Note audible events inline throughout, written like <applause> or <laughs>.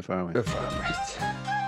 بفرمایید بفرمایید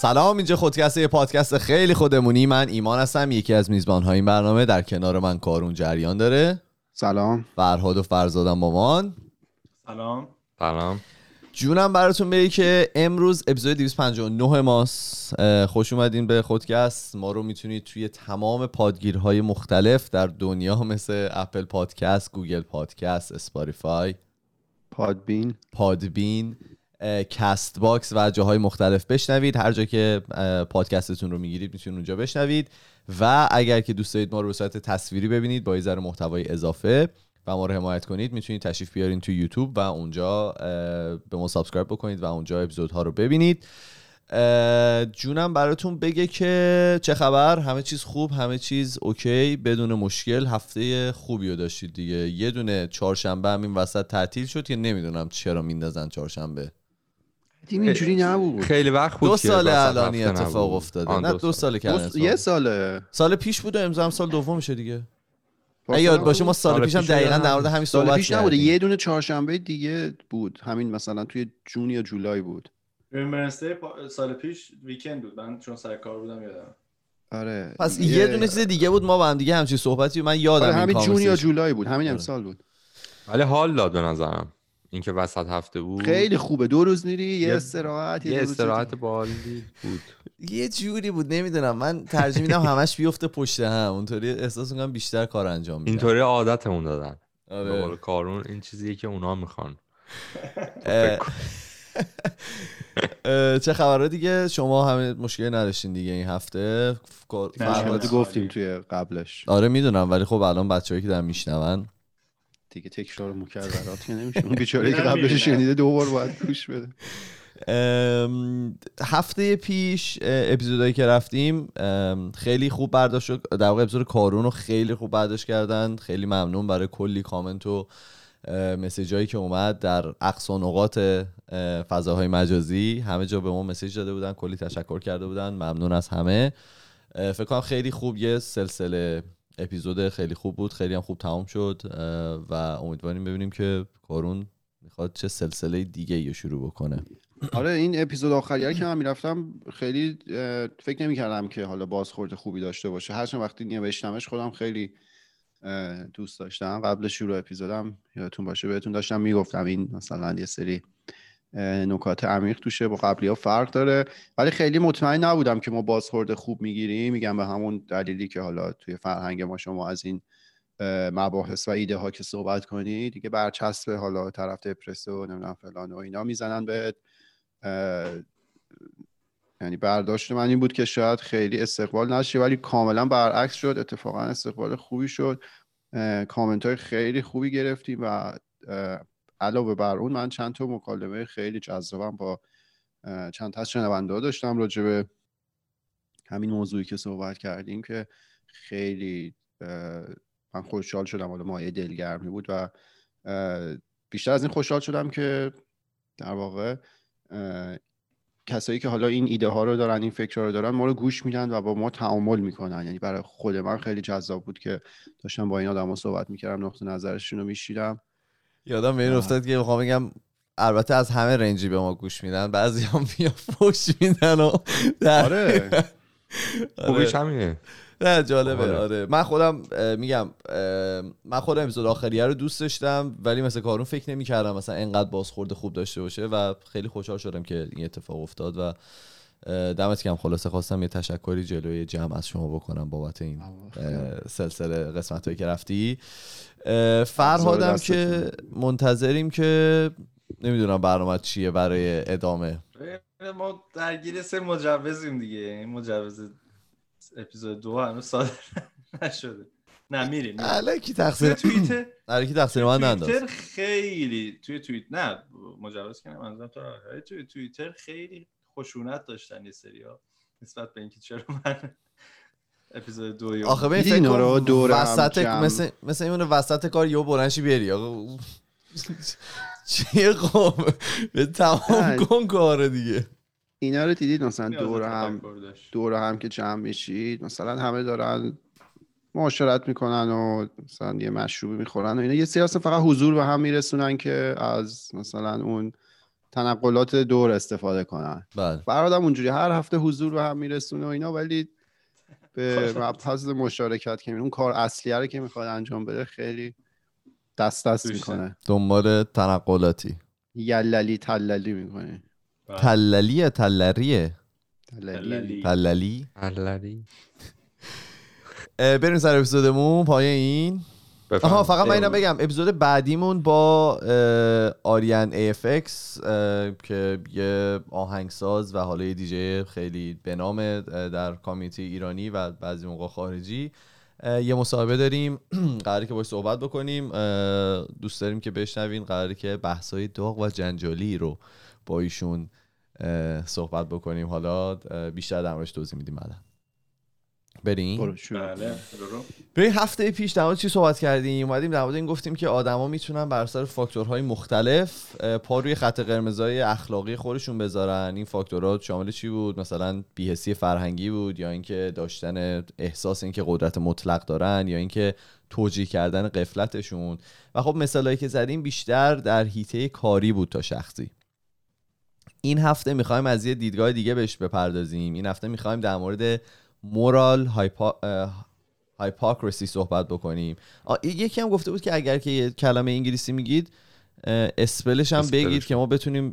سلام اینجا خودکست یه پادکست خیلی خودمونی. من ایمان هستم یکی از میزبان های این برنامه در کنار من کارون جریان داره. سلام. فرهاد و فرزادم مامان. سلام. سلام. جونم براتون بگی که امروز اپیزود 259 ماست. خوش اومدین به خودکست. ما رو می‌تونید توی تمام پادگیرهای مختلف در دنیا مثل Apple Podcast Google Podcast Spotify Podbean. Podbean Castbox و جاهای مختلف بشنوید. هر جا که پادکستتون رو می‌گیرید می‌تونید اونجا بشنوید. و اگر که دوست دارید ما رو به صورت تصویری ببینید با یه محتوای اضافه و ما رو حمایت کنید می‌تونید تشریف بیارین تو یوتیوب و اونجا به ما subscribe بکنید و اونجا اپیزودها رو ببینید. جونم براتون بگه که چه خبر؟ همه چیز خوب همه چیز OK بدون مشکل. هفته خوبی رو داشتید دیگه. یه دونه چهارشنبه هم این وسط تعطیل شد که نمی‌دونم چرا میندازن چهارشنبه. تیم اینجوری نبود. خیلی وقت بود دو سال الانی اتفاق. افتاده. نه دو سال. که یه. ساله. سال پیش بود و امضا هم سال دومشه دیگه. اگه یاد؟ باشه ما سال سال پیش هم پیش دقیقا. در مورد همین سال صحبت پیش نبوده. یه دونه چهارشنبه دیگه بود. همین مثلا توی جون یا جولای بود. ریمبرنسته پا... سال پیش ویکند بود. من چون سر کار بودم یادم. آره. پس یه دونه چیز دیگه بود. ما با هم دیگه همچین صحبتی من یادم آره همین جون یا. جولای بود. همین آره. امسال بود. ولی حال داد به نظرم. اینکه وسط هفته بود. خیلی خوبه. دو روز میری یه استراحت یه استراحت. بالی بود. یه جوری بود نمی‌دونم. من ترجیح میدم همش بیفته پشت هم. اونطوری احساس می‌کنم بیشتر کار انجام میدم. اینطوری عادتمون دادن. به آره. قول کارون این چیزیه که اونا می‌خوان. چه خبره دیگه؟ شما همه مشکلی نداشتین دیگه این هفته؟ گفتیم توی قبلش. آره می‌دونم ولی خب الان بچه‌ای که دارن میشنون. دیگه تکرار مکررات که نمیشه. اون <laughs> بیچاره که قبلش. شنیده دو بار باید گوش بده. هفته پیش اه، اپیزودهایی که رفتیم خیلی خوب برداشت شد در واقع اپیزود کارون رو خیلی خوب برداشت کردن. خیلی ممنون برای کلی کامنت و مسیج هایی که اومد در اقصا نقاط اه، فضاهای مجازی. همه جا به ما مسیج داده بودن کلی تشکر کرده بودن. ممنون از همه. فکر کنم خیلی خوب یه سلسله اپیزود خیلی خوب بود خیلی هم خوب تمام شد و امیدواریم ببینیم که کارون می‌خواد چه سلسله دیگه رو شروع بکنه. آره این اپیزود آخری که من می‌رفتم خیلی فکر نمی‌کردم که حالا بازخورد خوبی داشته باشه. هرچند وقتی نوشتمش خودم خیلی دوست داشتم. قبل شروع اپیزودم یادتون باشه بهتون داشتم می‌گفتم این مثلا یه سری نکات عمیق توشه با قبلی ها فرق داره. ولی خیلی مطمئن نبودم که ما بازخورد خوب می‌گیریم. میگم به همون دلیلی که حالا توی فرهنگ ما شما از این مباحث و ایده ها که صحبت کنی دیگه برچسب حالا طرف دپرسه و نمی‌دونم فلان و اینا می‌زنن بهت. یعنی برداشت من این بود که شاید خیلی استقبال نشه ولی کاملا برعکس شد. اتفاقا استقبال خوبی شد. کامنت های خیلی خوبی گرفتیم و علاوه بر اون من چند تا مکالمه خیلی جذابم با چند تا از شنونده داشتم راجع به همین موضوعی که صحبت کردیم که خیلی من خوشحال شدم. حالا مایه دلگرمی بود و بیشتر از این خوشحال شدم که در واقع کسایی که حالا این ایده ها رو دارن این فکر رو دارن ما رو گوش میدن و با ما تعامل می‌کنن. یعنی برای خود من خیلی جذاب بود که داشتم با این آدما صحبت می‌کردم نقطه نظرشون رو میشیدم یادم به این. افتاد که می‌خوام بگم البته از همه رنجی به ما گوش میدن بعضی هم <laughs> بیا فوش میدن و در- <laughs> آره. خوبیش همینه. نه جالبه. آره. آره. من خودم میگم من خودم اپیزود آخریه رو دوست داشتم ولی مثل کارون فکر نمی‌کردم مثلا انقدر بازخورد خوب داشته باشه و خیلی خوشحال شدم که این اتفاق افتاد و دمت گرم. خلاصه خواستم یه تشکری جلوی جمع از شما بکنم بابت این سلسله قسمت هایی که رفتی. اه، فرهادم دستتون. که منتظریم که نمی‌دونم برنامه چیه برای ادامه. ما درگیر سه مجوزیم دیگه. این مجوز اپیزود دو هنوز صادر <laughs> نشده. نه میریم. الکی توی تقصیر توییتر الکی تقصیر من ننداز توییتر خیلی توی توییت نه مجوز کنم منظورم تو توی توییتر خیلی خشونت داشتن یه سریا نسبت به اینکه چرا من اپیزود دو یا آخه ببین فکر اینا رو دور وسط. مثل مثل این وسط کار یهو بلنشی بیاری آقا چیه خب به تمام. کن کار دیگه اینا رو دیدید مثلا دور هم. دور هم که جمع میشید مثلا همه دارن معاشرت می‌کنن و مثلا یه مشروبی می‌خورن و اینا یه سری اصلا فقط حضور به هم میرسونن که از مثلا اون تنقلات دور استفاده کنن. بله. برادم اونجوری هر هفته حضور به هم میرسونه و اینا ولی به. <laughs> مبحث مشارکت که اون کار اصلیه رو که می‌خواد انجام بده خیلی دست دست. می‌کنه. دنبال تنقلاتی. یللی تللی می‌کنه. بله. تللیه؟ تلریه تللی. تللی. تللی. بریم سر اپیزودمون. پای این. آها فقط من بگو. بگم. اپیزود بعدیمون با آریان EFX که یه آهنگساز و حالا یه دیجی خیلی به نام در community ایرانی و بعضی موقع خارجی. یه مصاحبه داریم. <clears throat> قراره که باش صحبت بکنیم. دوست داریم که بشنوین. قراره که بحثای داغ و جنجالی رو با ایشون صحبت بکنیم. حالا بیشتر در توضیح میدیم بعدا. بریم. بله. ببین هفته پیش در مورد چی صحبت کردیم؟ اومدیم در مورد این گفتیم که آدما می‌تونن بر اثر فاکتورهای مختلف پا روی خط قرمزای اخلاقی خودشون بذارن. این فاکتورها شامل چی بود؟ مثلا بیهسی فرهنگی بود یا اینکه داشتن احساس اینکه قدرت مطلق دارن یا اینکه توجیه کردن قفلتشون. و خب مثالایی که زدیم بیشتر در حیطه کاری بود تا شخصی. این هفته می‌خوایم از یه دیدگاه دیگه بهش بپردازیم. این هفته می‌خوایم در مورد مورال هایپا هایپاکرسی صحبت بکنیم. یکی هم گفته بود که اگر که یه کلمه انگلیسی میگید اسپلش هم اسپلش. بگید که ما بتونیم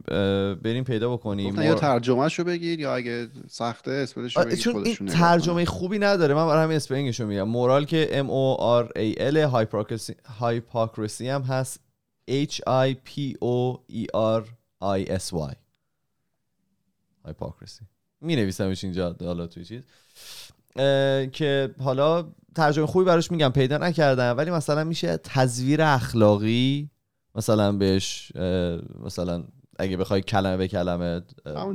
بریم پیدا بکنیم. یا مور- ترجمهش رو بگیر یا اگه سخته اسپلش بگیر چون این ترجمه خوبی نداره. من برای همین اسپلینگش رو میگم. مورال که M O R A L هایپاکرسی هایپاکرسی هم هست. H I P O E R I S Y. هایپاکرسی می نویسمش اینجا حالا توی چیز. که حالا ترجمه خوبی براش میگم پیدا نکردم ولی مثلا میشه تزویر اخلاقی مثلا بهش مثلا اگه بخوای کلمه به کلمه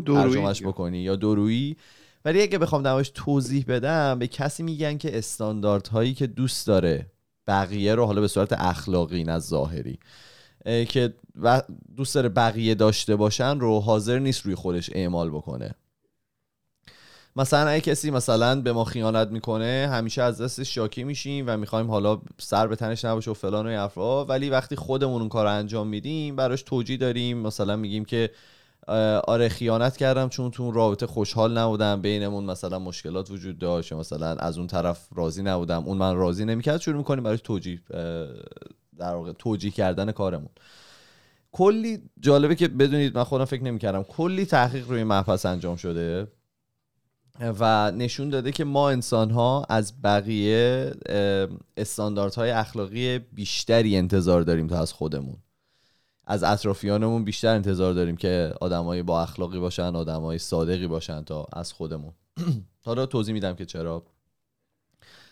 ترجمهش. بکنی یا دورویی ولی اگه بخوام درش توضیح بدم به کسی میگن که استانداردهایی که دوست داره بقیه رو حالا به صورت اخلاقی نه ظاهری اه، که دوست داره بقیه داشته باشن رو حاضر نیست روی خودش اعمال بکنه مثلا اگه کسی مثلا به ما خیانت می‌کنه همیشه از دستش شاکی میشیم و می‌خوایم حالا سر به تنش نباشه و فلان و حرفا ولی وقتی خودمون اون کار رو انجام میدیم براش توجیه داریم. مثلا میگیم که آره خیانت کردم چون تو رابطه خوشحال نبودم بینمون مثلا مشکلات وجود داشت مثلا از اون طرف راضی نبودم اون من راضی نمی‌کرد شروع می‌کنیم براش توجیه در واقع توجیه کردن کارمون. کلی جالبه که بدونید من خودم فکر نمی‌کردم کلی تحقیق روی مبحث انجام شده. و نشون داده که ما انسان ها از بقیه استانداردهای اخلاقی بیشتری انتظار داریم تا از خودمون. از اطرافیانمون بیشتر انتظار داریم که آدمای با اخلاقی باشن آدمای صادقی باشن تا از خودمون. <clears throat> حالا توضیح میدم که چرا.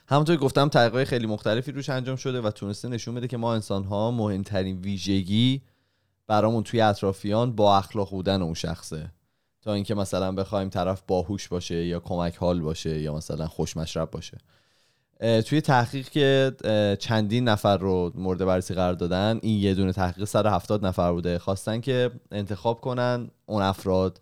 همونطور که گفتم تحقیقات خیلی مختلفی روش انجام شده و تونسته نشون بده که ما انسان ها مهمترین ویژگی برامون توی اطرافیان با اخلاق بودن اون شخصه. تا اینکه مثلا بخوایم طرف باهوش باشه یا کمک حال باشه یا مثلا خوش مشرب باشه. توی تحقیق که چندین نفر رو مورد بررسی قرار دادن این یه دونه تحقیق 170 نفر بوده. خواستن که انتخاب کنن اون افراد.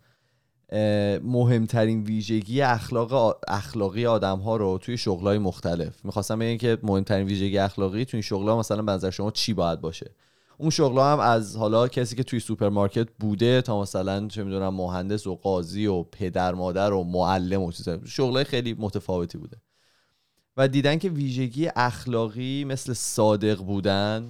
مهمترین ویژگی اخلاق اخلاقی آدم ها رو توی شغلای مختلف. می‌خواستم بگن که مهمترین ویژگی اخلاقی توی این شغلها مثلا به نظر شما چی باید باشه؟ اون شغلها هم از حالا کسی که توی سوپرمارکت بوده تا مثلا چه می‌دونم مهندس و قاضی و پدر مادر و معلم و چیزا شغلای خیلی متفاوتی بوده. و دیدن که ویژگی اخلاقی مثل صادق بودن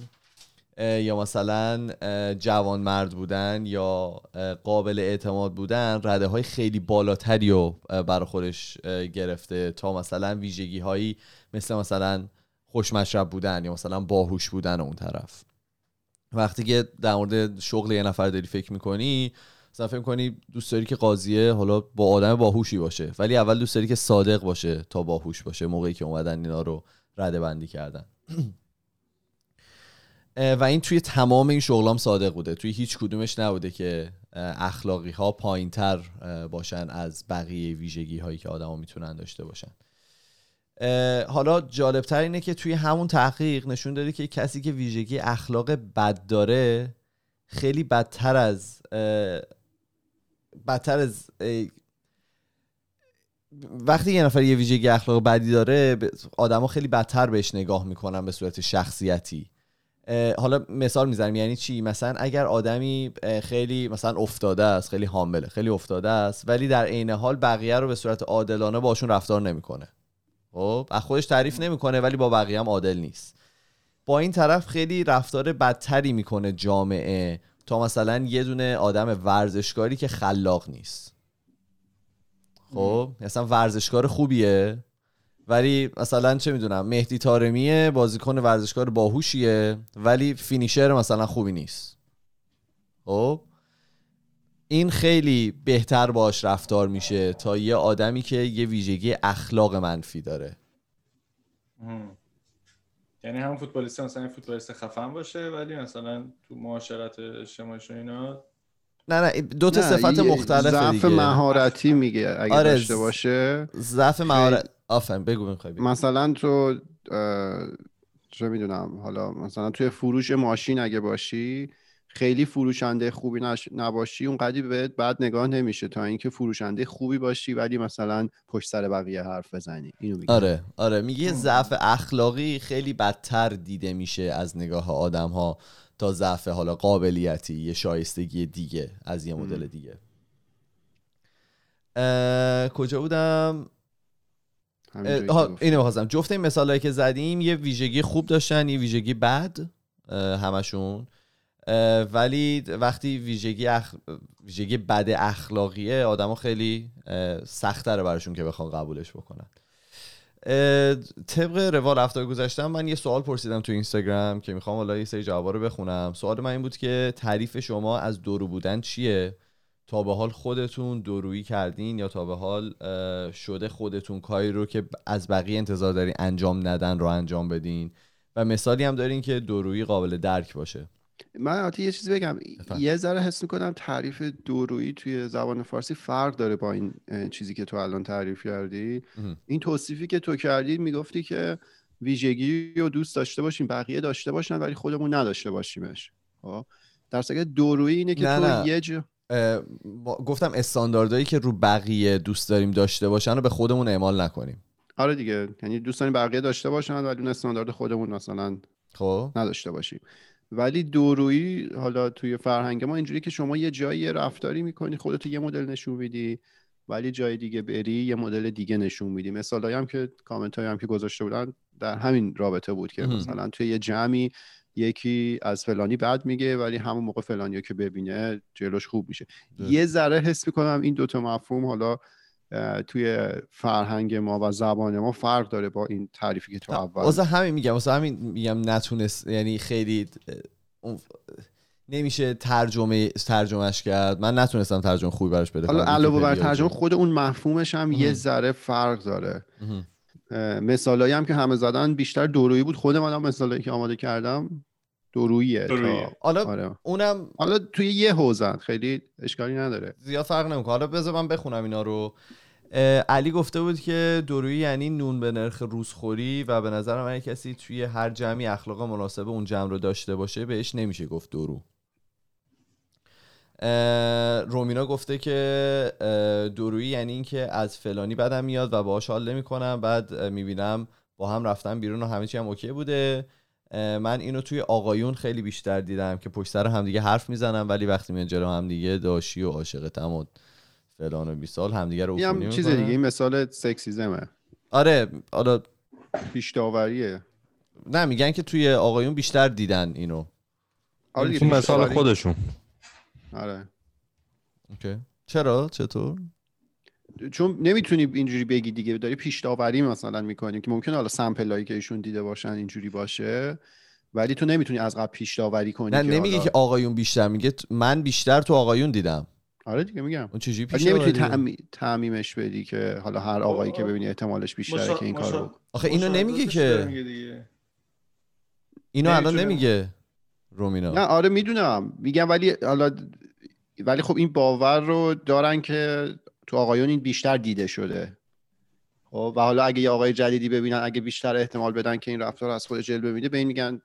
یا مثلا جوان مرد بودن یا قابل اعتماد بودن رده های خیلی بالاتری رو برا خودش گرفته. تا مثلا ویژگی هایی مثل مثلا خوشمشرب بودن یا مثلا باهوش بودن اون طرف. وقتی که در مورد شغل یه نفر داری فکر می‌کنی مثلا فکر کنی دوست داری که قاضیه حالا با آدم باهوشی باشه ولی اول دوست داری که صادق باشه تا باهوش باشه موقعی که اومدن اینا رو رده بندی کردن <clears throat> و این توی تمام این شغلام صادق بوده. توی هیچ کدومش نبوده که اخلاقی ها پایین تر باشن از بقیه ویژگی هایی که آدما می‌تونن داشته باشن. حالا جالبتر اینه که توی همون تحقیق نشون داده که کسی که ویژگی اخلاق بد داره خیلی بدتر از بدتر از وقتی یه نفر یه ویژگی اخلاق بدی داره آدما خیلی بدتر بهش نگاه می‌کنن به صورت شخصیتی. حالا مثال می‌زنم یعنی چی؟ مثلا اگر آدمی خیلی مثلا افتاده است خیلی حامله خیلی افتاده است ولی در عین حال بقیه رو به صورت عادلانه باشون رفتار نمی‌کنه. خب از خودش تعریف نمی‌کنه ولی با بقیه هم عادل نیست. با این طرف خیلی رفتار بدتری می‌کنه جامعه تا مثلا یه دونه آدم ورزشکاری که خلاق نیست. خب مثلا ورزشکار خوبیه ولی مثلا چه می‌دونم مهدی تارمیه بازیکن ورزشکار باهوشیه ولی فینیشر مثلا خوبی نیست. خب این خیلی بهتر باش رفتار میشه تا یه آدمی که یه ویژگی اخلاق منفی داره. یعنی هم فوتبالیست مثلا فوتبالیست خفن باشه ولی مثلا تو معاشرت اجتماعی اینا نه نه دو تا صفت مختلف ضعف مهارتی میگه اگه آره داشته باشه. ضعف مهارت آفن بگو می‌خوای مثلا تو چه می‌دونم حالا مثلا توی فروش ماشین اگه باشی خیلی فروشنده خوبی نش... نباشی اون قدی بهت بعد نگاه نمیشه تا اینکه فروشنده خوبی باشی ولی مثلا پشت سر بقیه حرف بزنی. اینو میگه آره آره میگه ضعف اخلاقی خیلی بدتر دیده میشه از نگاه آدم ها تا ضعف حالا قابلیتی یه شایستگی دیگه از یه مدل دیگه. کجا بودم؟ اینو بخواستم جفت این مثال که زدیم یه ویژگی خوب داشتن یه ویژگی بد همشون. ولی وقتی ویژگی, اخ... ویژگی بد اخلاقیه آدما خیلی سختره براشون که بخوان قبولش بکنن. طبق روال هفته گذشتم من یه سوال پرسیدم تو اینستاگرام که می‌خوام حالا یه سری جوابا رو بخونم. سوال من این بود که تعریف شما از دورو بودن چیه؟ تا به حال خودتون دورویی کردین یا تا به حال شده خودتون کاری رو که از بقیه انتظار دارین انجام ندن رو انجام بدین؟ و مثالی هم دارین که دورویی قابل درک باشه. من حتی یه چیزی بگم. یه ذره حس می‌کنم تعریف دورویی توی زبان فارسی فرق داره با این چیزی که تو الان تعریف کردی. این توصیفی که تو کردی می‌گفتی که ویژگی رو دوست داشته باشیم بقیه داشته باشن ولی خودمون نداشته باشیمش. خب؟ در صورت دورویی اینه که تو نه. یه جو... گفتم استانداردهایی که رو بقیه دوست داریم داشته باشن رو به خودمون اعمال نکنیم. آره دیگه. یعنی دوست داریم بقیه داشته باشن ولی اون استاندارد خودمون مثلا خب. نداشته باشیم. ولی دورویی حالا توی فرهنگ ما اینجوری که شما یه جایی رفتاری می‌کنی خودت یه مدل نشون میدی ولی جای دیگه بری یه مدل دیگه نشون میدی. مثال هم که کامنت هم که گذاشته بودن در همین رابطه بود که مثلا توی یه جمعی یکی از فلانی بد میگه ولی همون موقع فلانی که ببینه جلوش خوب میشه. یه ذره حس می‌کنم این دوتا مفهوم حالا توی فرهنگ ما و زبان ما فرق داره با این تعریفی که تو اول واسه همین میگم واسه همین میگم نتونست یعنی خیلی نمیشه ترجمه ترجمهش کرد. من نتونستم ترجمه خوبی براش بده. حالا علاوه بر ترجمه خود اون مفهومش هم یه ذره فرق داره. مثالایی هم که همه زدن بیشتر دورویی بود. خود منم مثالایی که آماده کردم. دوروییه حالا آره. اونم حالا توی یه حوزن خیلی اشکالی نداره. زیاد فرق نمی‌کنه. حالا بذار من بخونم اینا رو. علی گفته بود که دورویی یعنی نون به نرخ روزخوری و به نظر من کسی توی هر جمعی اخلاق مناسب اون جمع رو داشته باشه بهش نمیشه گفت دورو رومینا گفته که دورویی یعنی اینکه از فلانی بدم میاد و باهاش حال نمی‌کنم. بعد می‌بینم با هم رفتن بیرون و همه چی هم اوکی بوده. من اینو توی آقایون خیلی بیشتر دیدم که پشت سر همدیگه حرف می‌زنم ولی وقتی میان جلو همدیگه داشی و عاشقتم و فلان و بیسال همدیگه رو هم چیز دیگه این مثال سکسیزمه. آره حالا پیش داوریه نه میگن که توی آقایون بیشتر دیدن اینو. آره این مثال خودشون. آره. اوکی. چرا؟ چطور؟ چون نمی‌تونی اینجوری بگی دیگه داری پیش داوری مثلا می‌کنیم که ممکن حالا سمپلایی که ایشون دیده باشن اینجوری باشه ولی تو نمی‌تونی از قبل پیش داوری کنی نه نمیگه که آقایون بیشتر میگه. من بیشتر تو آقایون دیدم. آره دیگه میگم. اون چجوری پیش نمی‌تونی؟ تعمی... تعمیمش بدی که حالا هر آقایی که ببینی احتمالش بیشتره مشا- که این مشا- کارو آخه اینو نمیگه که. میگه دیگه. اینو الان. نمیگه رومینا. نه آره می‌دونم. میگم ولی حالا ولی خب این باور رو دارن که تو آقایون این بیشتر دیده شده. خب و حالا اگه یه آقای جدیدی ببینن اگه بیشتر احتمال بدن که این رفتار از خود جلوه میده به این میگن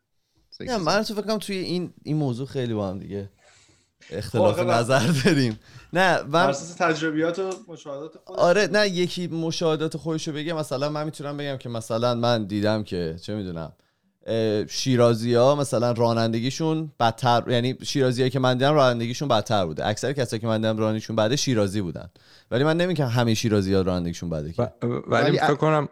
نه. من تو فکر کنم توی این این موضوع خیلی با هم دیگه اختلاف خب، نظر داریم. نه بر من اساس تجربیات و مشاهدات خودش. آره نه یکی مشاهدات خودشو بگه مثلا من می‌تونم بگم که مثلا من دیدم که چه می‌دونم شیرازی ها مثلا رانندگیشون بدتر یعنی شیرازی که من دیدم رانندگیشون بدتر بوده. اکثر کسایی که من دیدم رانندگیشون بده شیرازی بودن. ولی من نمیگم همه شیرازی ها رانندگیشون بده ولی فکر کنم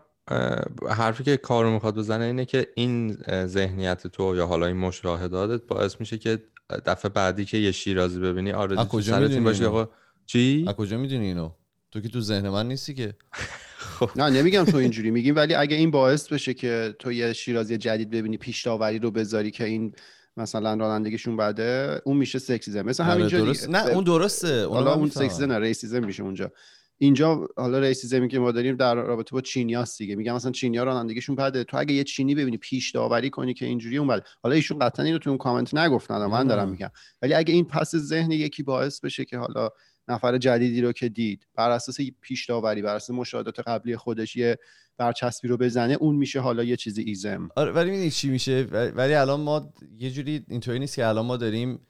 حرفی که کارو می‌خواد بزنه اینه که این ذهنیت تو یا حالا این مشاهداتت باعث میشه که دفعه بعدی که یه شیرازی ببینی آره کجا می‌دونی باشه چی؟ از کجا می‌دونی اینو؟ تو که تو ذهن من نیستی که. <laughs> نه نمیگم تو اینجوری میگیم ولی اگه این باعث بشه که تو یه شیرازی جدید ببینی پیش داوری رو بذاری که این مثلا رانندگیشون بده اون میشه sexism مثل آره، همینجا درست. دیگه. نه اون درسته. حالا اون. sexism نه racism میشه اونجا. اینجا حالا racism ی که ما داریم در رابطه با چینیاست دیگه. میگم مثلا چینیا رانندگیشون بده. تو اگه یه چینی ببینی پیش داوری کنی که اینجوری اون بده حالا ایشون قطعا اینو تو اون کامنت نگفتن من دارم. میگم. ولی اگه این پس ذهن یکی باعث بشه که حالا نفر جدیدی رو که دید. بر اساس پیش داوری بر اساس مشاهدات قبلی خودش یه برچسبی رو بزنه اون میشه حالا یه چیزی ایزم. آره ولی می‌دونی چی میشه؟ ولی الان ما یه جوری اینطوری نیست که الان ما داریم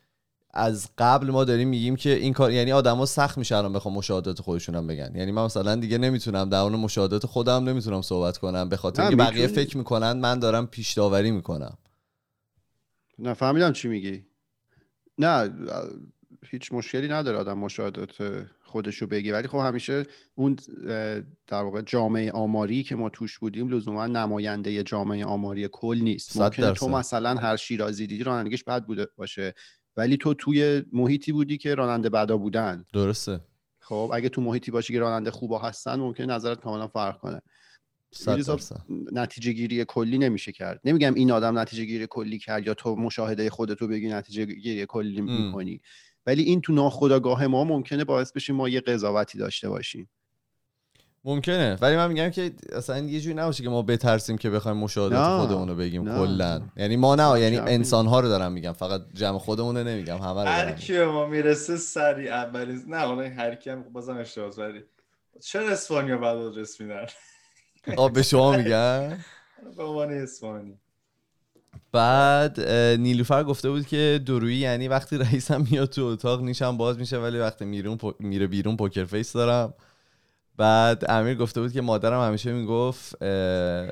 از قبل ما داریم میگیم که این کار یعنی آدما سخت میشه الان بخوام مشاهدات خودشون هم بگن. یعنی من مثلا دیگه نمی‌تونم در مورد مشاهدات خودم نمی‌تونم صحبت کنم به خاطر اینکه بقیه. فکر می‌کنن من دارم پیش داوری می‌کنم. نه فهمیدم چی میگی. نه هیچ مشکلی نداره آدم مشاهدات خودش رو بگی ولی خب همیشه اون در واقع جامعه آماری که ما توش بودیم لزوما نماینده جامعه آماری کل نیست. ممکنه. تو مثلا هر شیرازی دیدی رانندگیش بد بوده باشه ولی تو توی محیطی بودی که راننده بدا بودن. درسته. خب اگه تو محیطی باشی که راننده خوبا هستن ممکنه نظرت کاملا فرق کنه. درصد. نتیجه گیری کلی نمیشه کرد. نمیگم این آدم نتیجه گیری کلی کرد یا تو مشاهده خودتو بگی نتیجه گیری کلی. می‌کنی. ولی این تو ناخودآگاه ما ممکنه باعث بشه ما یه قضاوتی داشته باشیم. ممکنه. ولی من میگم که اصلا یه جوری نباشه که ما بترسیم که بخوایم مشاهدات نه، خودمون رو بگیم. کلا. یعنی ما نه یعنی جمعی. انسان ها رو دارم میگم. فقط جمع خودمون رو نمیگم همه رو هر کی به ما می‌رسه سری اولین نه اون هر کی هم بازم اشتباه ولی چرا اسپانیا بعد آدرس میدن میگم. آه به شما میگن <laughs> به عنوان اسپانی بعد نیلوفر گفته بود که درویی یعنی وقتی رئیسم میاد تو اتاق نیشم باز میشه ولی وقتی میرون پو- میره بیرون پوکر فیس دارم. بعد امیر گفته بود که مادرم همیشه می‌گفت اه،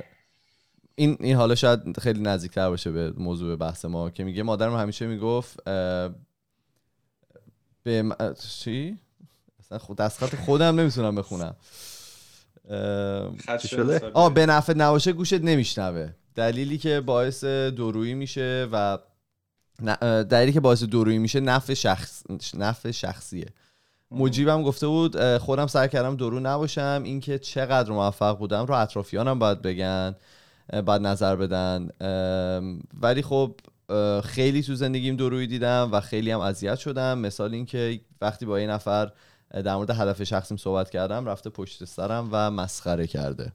این این حالا شاید خیلی نزدیکتر باشه به موضوع بحث ما که میگه. مادرم همیشه می‌گفت اه، به م- چی؟ اصلا خود دستخط خودم نمی‌تونم بخونم. اه، خط چی شده؟ حسابی. آ به نفع نباشه گوشت نمیشنوه. دلیلی که باعث دورویی میشه و دلیلی که باعث دورویی میشه نفع شخص نفع شخصیه. مجیبم گفته بود خودم سعی کردم درو نباشم اینکه چقدر موفق بودم رو اطرافیانم باید بگن باید نظر بدن. ولی خب خیلی تو زندگیم درویی دیدم و خیلی هم اذیت شدم. مثال اینکه وقتی با یه نفر در مورد هدف شخصیم صحبت کردم رفته پشت سرم و مسخره کرده.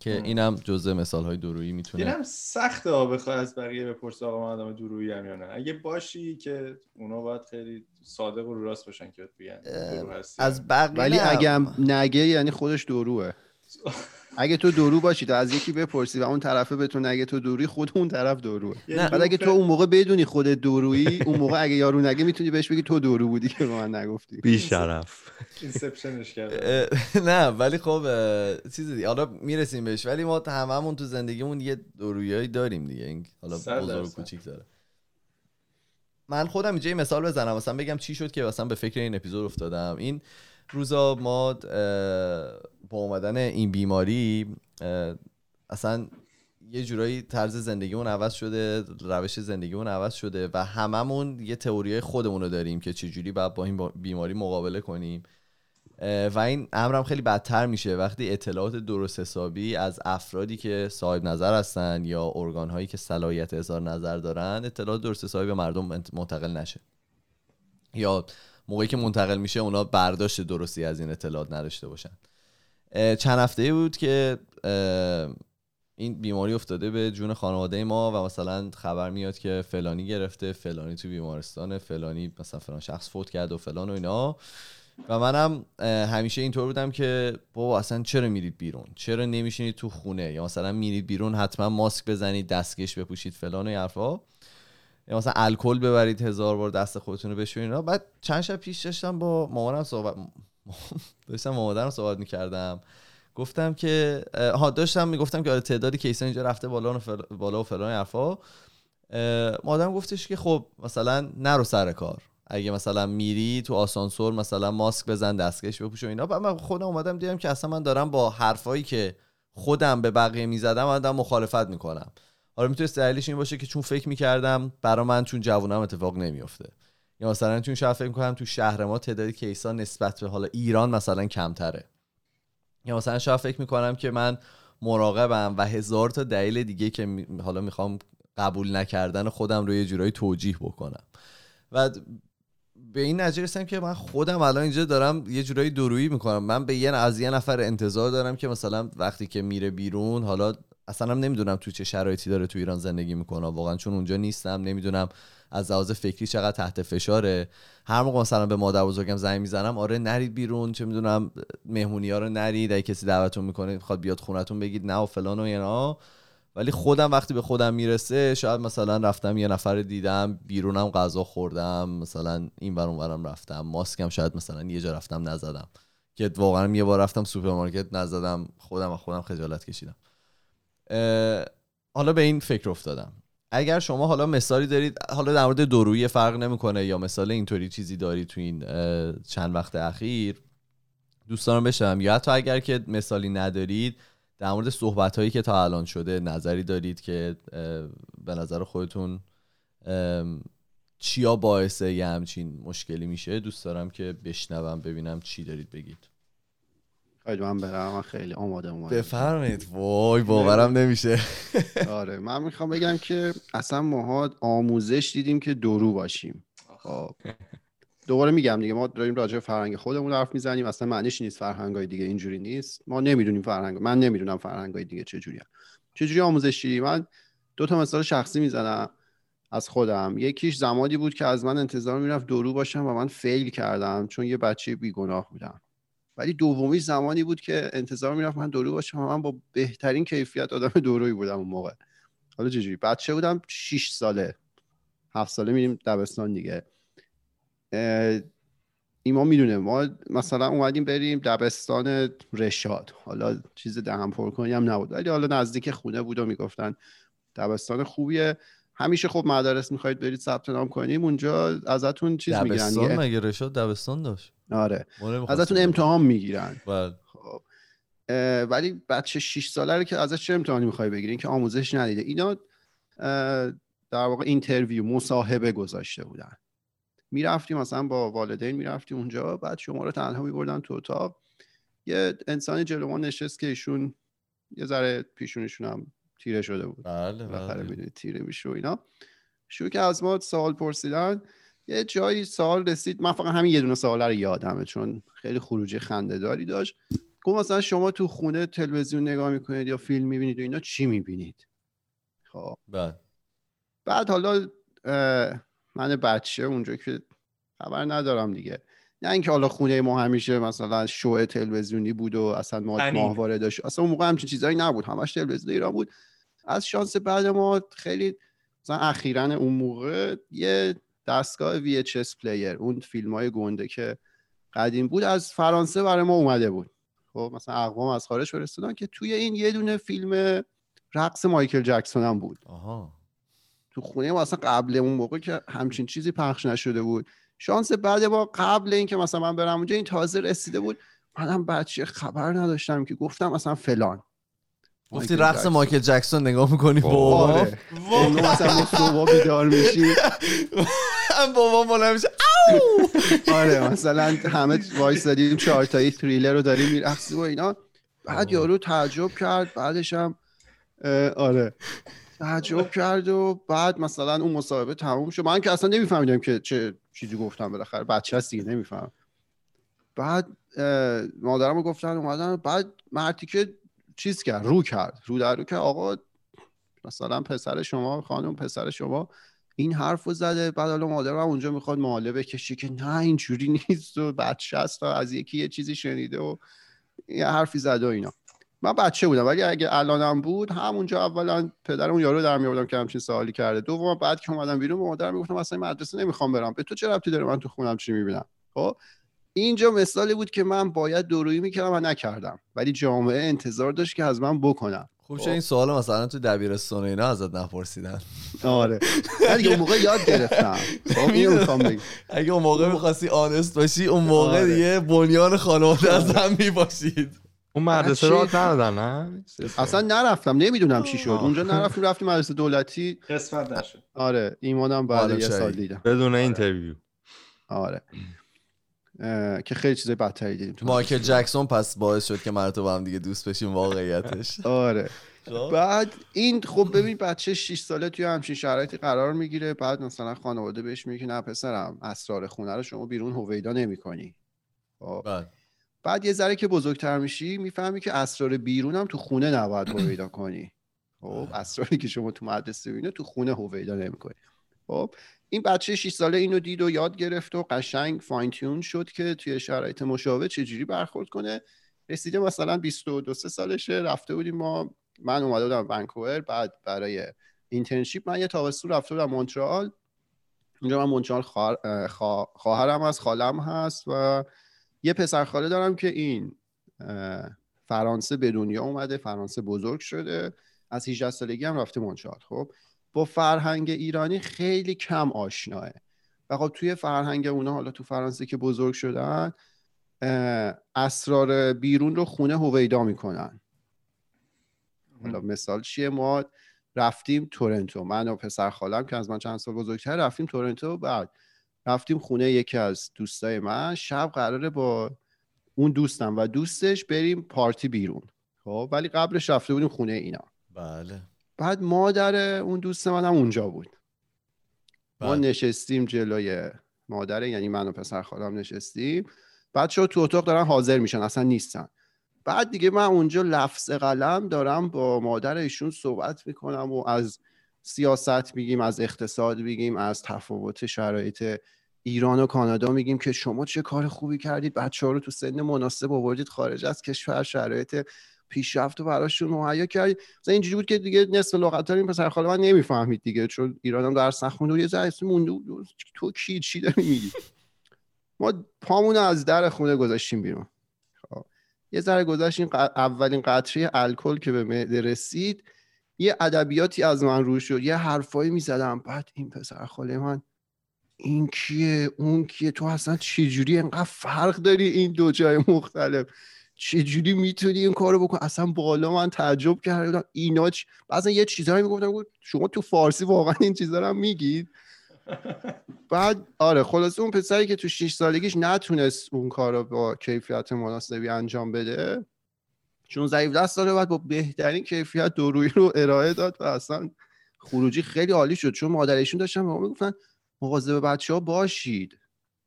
که. اینم جزء مثال های درویی می‌تونه اینم سخته ها بخوای از بقیه بپرسی آقا من آدم درویی هم یا نه اگه باشی که اونا باید خیلی صادق و رو راست باشن که بگن درو هستی از بقیه ولی. اگه نگه یعنی خودش دروه <laughs> اگه تو درو باشی تا از یکی بپرسی و اون طرفه به تو نگه تو دوری خود اون طرف دروه. یه نه. بعد اگه تو اون موقع بدونی خودت دورویی اون موقع اگه یارو نگه می‌تونی بهش بگی تو دورو بودی که به من نگفتی. بی شرف اینسپشنش اه، نه ولی خب چیز دیگه. حالا می‌رسیم بهش ولی ما هممون تو زندگیمون یه دورویایی داریم دیگه. حالا بزرگ. کوچیک داره. من خودم اینجا یه مثال بزنم. مثلا بگم چی شد که مثلا به فکر این اپیزود افتادم. این روزا ما با اومدن این بیماری اصلا یه جورایی طرز زندگیمون عوض شده روش زندگیمون عوض شده و هممون یه تئوری خودمون رو داریم که چجوری باید با این بیماری مقابله کنیم. و این امرم خیلی بدتر میشه. وقتی اطلاعات درست حسابی از افرادی که صاحب نظر هستن یا ارگان هایی که صلاحیت اظهار نظر دارن اطلاعات درست حسابی به مردم منتقل نشه. یا موقعی که منتقل میشه اونا برداشت درستی از این اطلاعات نداشته باشن. چند هفته بود که این بیماری افتاده به جون خانواده ما و مثلا خبر میاد که فلانی گرفته فلانی تو بیمارستان فلانی مثلا فلان شخص فوت کرد و فلان و اینا. و منم همیشه اینطور بودم که بابا اصلا چرا میرید بیرون؟ چرا نمیشینید تو خونه؟ یا مثلا میرید بیرون حتما ماسک بزنید دستکش بپوشید فلان و حرفا. یا مثلا الکل ببرید هزار بار دست خودتون رو بشورید بعد چند شب پیش داشتم با مامانم صحبت <laughs> داشتم مامانم صحبت می‌کردم. گفتم که ها داشتم می‌گفتم که آره تعدادی کیسا اینجا رفته بالا و فل... بالا و فلان حرفا. مادرم گفتش که خب مثلا نرو سر کار. اگه مثلا میری تو آسانسور مثلا ماسک بزن دستکش بپوش و اینا. بعد من خودم اومدم دیدم که اصلا من دارم با حرفایی که خودم به بقیه می‌زدم آدم مخالفت می‌کنم. حالا می‌تونه دلیلش این باشه که چون فکر می‌کردم برا من چون جوونم اتفاق نمیفته یا مثلا چون شاید فکر می‌کنم تو شهر ما تعداد کیسا نسبت به حالا ایران مثلا کمتره. یا مثلا شاید فکر می‌کنم که من مراقبم و هزار تا دلیل دیگه که حالا می‌خوام قبول نکردن خودم رو یه جورایی توجیه بکنم. و به این نتیجه رسیدم که من خودم الان اینجا دارم یه جورایی درویی می‌کنم. من به یه از یه نفر انتظار دارم که مثلا وقتی که میره بیرون حالا اصلا هم نمی‌دونم تو چه شرایطی داره تو ایران زندگی می‌کنه. واقعا چون اونجا نیستم نمی‌دونم از لحاظ فکری چقدر تحت فشاره. هر موقع مثلا به مادر بزرگم زنگ می‌زنم آره نرید بیرون چه می‌دونم مهمونی ها رو نرید اگه کسی دعوتتون می‌کنه می‌خواد بیاد خونتون بگید نه و فلان و اینا. ولی خودم وقتی به خودم می‌رسه شاید مثلا رفتم یه نفر دیدم بیرونم غذا خوردم مثلا این ورون ورم رفتم ماسکم شاید مثلا یه جا رفتم نزدم. که واقعا یه بار رفتم سوپرمارکت نزدم خودم و خودم خجالت کشیدم. حالا به این فکر افتادم. اگر شما حالا مثالی دارید حالا در مورد دورویی فرق نمی‌کنه یا مثال اینطوری چیزی دارید تو این چند وقت اخیر دوست دارم بشنوم یا حتی اگر که مثالی ندارید در مورد صحبت هایی که تا الان شده نظری دارید که به نظر خودتون چیا باعث یه همچین مشکلی میشه دوست دارم که بشنوم ببینم چی دارید بگید. خیلی من برم من خیلی آماده اومدم. بفرمایید. وای باورم نمیشه. آره من می‌خوام بگم که اصلا ماها آموزش دیدیم که درو باشیم. خب. دوباره میگم دیگه ما داریم راجع به فرهنگ خودمون حرف می‌زنیم اصلا معنیش نیست فرهنگای دیگه اینجوری نیست. ما نمی‌دونیم فرهنگ من نمی‌دونم فرهنگای دیگه چجوریه چجوری آموزشی من دو تا مثال شخصی می‌زنم از خودم. یکیش زمانی بود که از من انتظار می‌رفت درو باشم و من فیل کردم چون یه بچه بیگناه بودم. ولی دومیش زمانی بود که انتظار می‌رفت من درو باشم من با بهترین کیفیت آدم <laughs> دورویی بودم اون موقع. حالا چجوری؟ بچه بودم 6 ساله. هفت ساله میریم دبستان دیگه. ایما می‌دونه ما مثلا اومدیم بریم دبستان رشاد. حالا چیز دهم پر کنی نبود. ولی حالا نزدیک خونه بود و می‌گفتن دبستان خوبیه. همیشه خب مدارس می‌خواید برید ثبت نام کنیم اونجا ازتون چیز می‌گیرن دبستان مگه رشاد دبستان داشت؟ آره. ازتون امتحان می‌گیرن. بله. خب. ولی بچه 6 ساله رو که ازش چه امتحانی می‌خوای بگیرین که آموزش ندیده. اینا در واقع اینترویو مصاحبه گذاشته بودن. می‌رفتیم مثلا با والدین می‌رفتیم اونجا بعد شما رو تنها میبردن تو اتاق. یه انسان جلو نشست که ایشون یه ذره پیشونشون هم تیره شده بود. بله بله. تیره میشه و اینا. شروع که از ما سوال پرسیدن یه جایی سوال رسید. من فقط همین یه دونه سوال رو یادمه چون خیلی خروجی خنده داری داشت. گفت مثلا شما تو خونه تلویزیون نگاه می‌کنید یا فیلم می‌بینید و اینا چی می‌بینید؟ خب. بله. بعد حالا من بچه اونجا که خبر ندارم دیگه. نه اینکه حالا خونه ما همیشه مثلا شو تلویزیونی بود و اصلا ما ماهواره داشت. اصلا اون موقع همچین چیزایی نبود. همش تلویزیون ایران بود. از شانس بعد ما خیلی مثلا اخیرا اون موقع یه دستگاه VHS پلیر اون فیلم های گنده که قدیم بود از فرانسه برای ما اومده بود. خب مثلا اقوام از خارج فرستادن که توی این یه دونه فیلم رقص مایکل جکسون هم بود. آها. تو خونه ما اصلا قبل اون موقع که همچین چیزی پخش نشده بود. شانس بعد با قبل اینکه مثلا من برم اونجا این تازه رسیده بود. منم بچه خبر نداشتم که گفتم مثلا فلان. گفتی رقص مایکل جکسون نگاه می‌کنی؟ بابا. مثلا صبح بیدار میشی. بابا مولا میشه. آره مثلا همه وایسادیم چهارتایی تریلر رو داریم میرقصی و اینا. بعد یارو تعجب کرد بعدش هم آره. تعجب کرد و بعد مثلا اون مصاحبه تموم شد. من که اصلا نمیفهمیدم که چه چیزی گفتم بالاخره. بچه هست دیگه نمیفهم. بعد مادرم گفتن اومدن. بعد مردی که چیز کرد رو کرد. رو در رو که آقا مثلا پسر شما خانم پسر شما این حرف رو زده بعد حالا مادرم اونجا می‌خواد ماله بکشی که نه اینجوری <laughs> نیست و بچه هست و از یکی یه چیزی شنیده و یه حرفی زده و اینا. من بچه بودم ولی اگه الانم بود همونجا اولا پدر اون یارو در میوردم که همچین سوالی کرده. دوم بعد که اومدم بیرون به مادرم می‌گفتم اصلا مدرسه نمی‌خوام برم. به تو چه ربطی داره من تو خونم چی می‌بینم؟ خب؟ اینجا مثالی بود که من باید دورویی می‌کردم و نکردم. ولی جامعه انتظار داشت که از من بکنم خوب شد این سوال مثلا تو دبیرستان اینا ازت نپرسیدن؟ آره. ولی اون موقع یاد گرفتم. خب اگه اون موقع می‌خواستی honest باشی اون موقع آره. دیگه بنیان خانواده از هم می‌پاشید. اون مدرسه رو ندادن نه؟ اصلا نرفتم. نمی‌دونم چی شد. اونجا نرفتیم رفتیم مدرسه دولتی. قسمت نشد. آره. ایمانم بعد یه سال دیدم. بدون interview. آره. که خیلی چیزای بدتری دیدیم مایکل جکسون پس باعث شد که مرتب هم دیگه دوست بشیم واقعیتش. <laughs> آره. خب. بعد این خب ببین بچه 6 ساله توی همچین شرایطی قرار می‌گیره بعد مثلا خانواده بهش میگه نه پسرم اسرار خونه رو شما بیرون هویدا نمی‌کنی. خب. بعد بعد یه ذره که بزرگتر میشی می‌فهمی که اسرار بیرون هم تو خونه نباید هویدا کنی. خب اسراری که شما تو مدرسه ببینه تو خونه هویدا نمی‌کنی. خب. این بچه 6 ساله اینو دید و یاد گرفت و قشنگ فاین تیون شد که توی شرایط مشابه چجوری برخورد کنه. رسیده مثلا 22 سالشه رفته بودیم ما من اومده بودم ونکوور بعد برای اینترنشیپ من یه تابستون رفته بودم مونترال. اونجا من مونترال خواهرم از خالم هست و یه پسر خاله دارم که این فرانسه به دنیا اومده فرانسه بزرگ شده. از 18 سالگی هم رفته مونترال. خب با فرهنگ ایرانی خیلی کم آشناه. و خب توی فرهنگ اونا حالا تو فرانسه که بزرگ شدن اسرار بیرون رو خونه هویدا می‌کنن. حالا مثال چیه؟ ما رفتیم تورنتو. من و پسر خالم که از من چند سال بزرگتر رفتیم تورنتو. بعد رفتیم خونه یکی از دوستای من. شب قراره با اون دوستم و دوستش بریم پارتی بیرون. خب ولی قبلش رفته بودیم خونه اینا. بله. بعد مادر اون دوست منم اونجا بود. ما. نشستیم جلوی مادر یعنی من و پسر خالم نشستیم. بچه تو اتاق دارن حاضر میشن اصلا نیستن. بعد دیگه من اونجا لفظ قلم دارم با مادر ایشون صحبت می‌کنم و از سیاست میگیم از اقتصاد میگیم از تفاوت شرایط ایران و کانادا میگیم که شما چه کار خوبی کردید. بچه ها رو تو سن مناسب آوردید خارج از کشور شرایط پیشرفت رو براشون مهیا کردید مثلا اینجوری بود که دیگه نصف لغت این پسر خاله من نمی‌فهمید دیگه چون ایرانم درس نخونده و یه ذره مونده تو کی چی داری میگی؟ ما پامون از در خونه گذاشتیم بیرون. خب. یه ذره گذاشتیم اولین قطره الکل که به معده رسید. یه ادبیاتی از من رو شد. یه حرفایی می‌زدم. بعد این پسر خاله من این کیه؟ اون کیه؟ تو اصلا چجوری انقدر فرق داری این دو جای مختلف؟ چجوری می‌تونی این کارو بکن اصلا بالا من تعجب کردم. اینا چ... بعضا یه چیزایی می‌گفتم شما تو فارسی واقعا این چیزا رو میگید؟ <laughs> بعد آره خلاصه اون پسری که تو 6 سالگیش نتونست اون کار رو با کیفیت مناسبی انجام بده چون ضعیف دست داره بعد با بهترین کیفیت دورویی رو ارائه داد و اصلا خروجی خیلی عالی شد. چون مادرشون داشتن به ما می‌گفتن مواظب بچه ها باشید.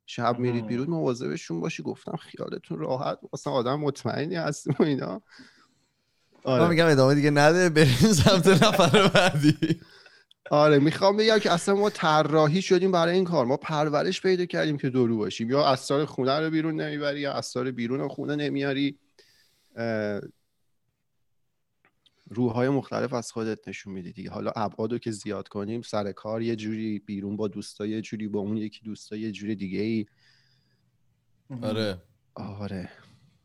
شب میرید بیرون مواظبشون باشی. گفتم خیالتون راحت اصلا آدم مطمئنی هستیم و اینا. آره. میگم ادامه دیگه نده بریم سمت نفر بعدی. آره می‌خوام بگم که اصلا ما طراحی شدیم برای این کار. ما پرورش پیدا کردیم که دورو باشیم. یا اسرار خونه رو بیرون نمی‌بری یا اسرار بیرون خونه نمیاری. روحهای مختلف از خودت نشون میدی دیگه. حالا ابعادو که زیاد کنیم سر کار یه جوری بیرون با دوستا یه جوری با اون یکی دوستا یه جوری دیگه ای آره. آره.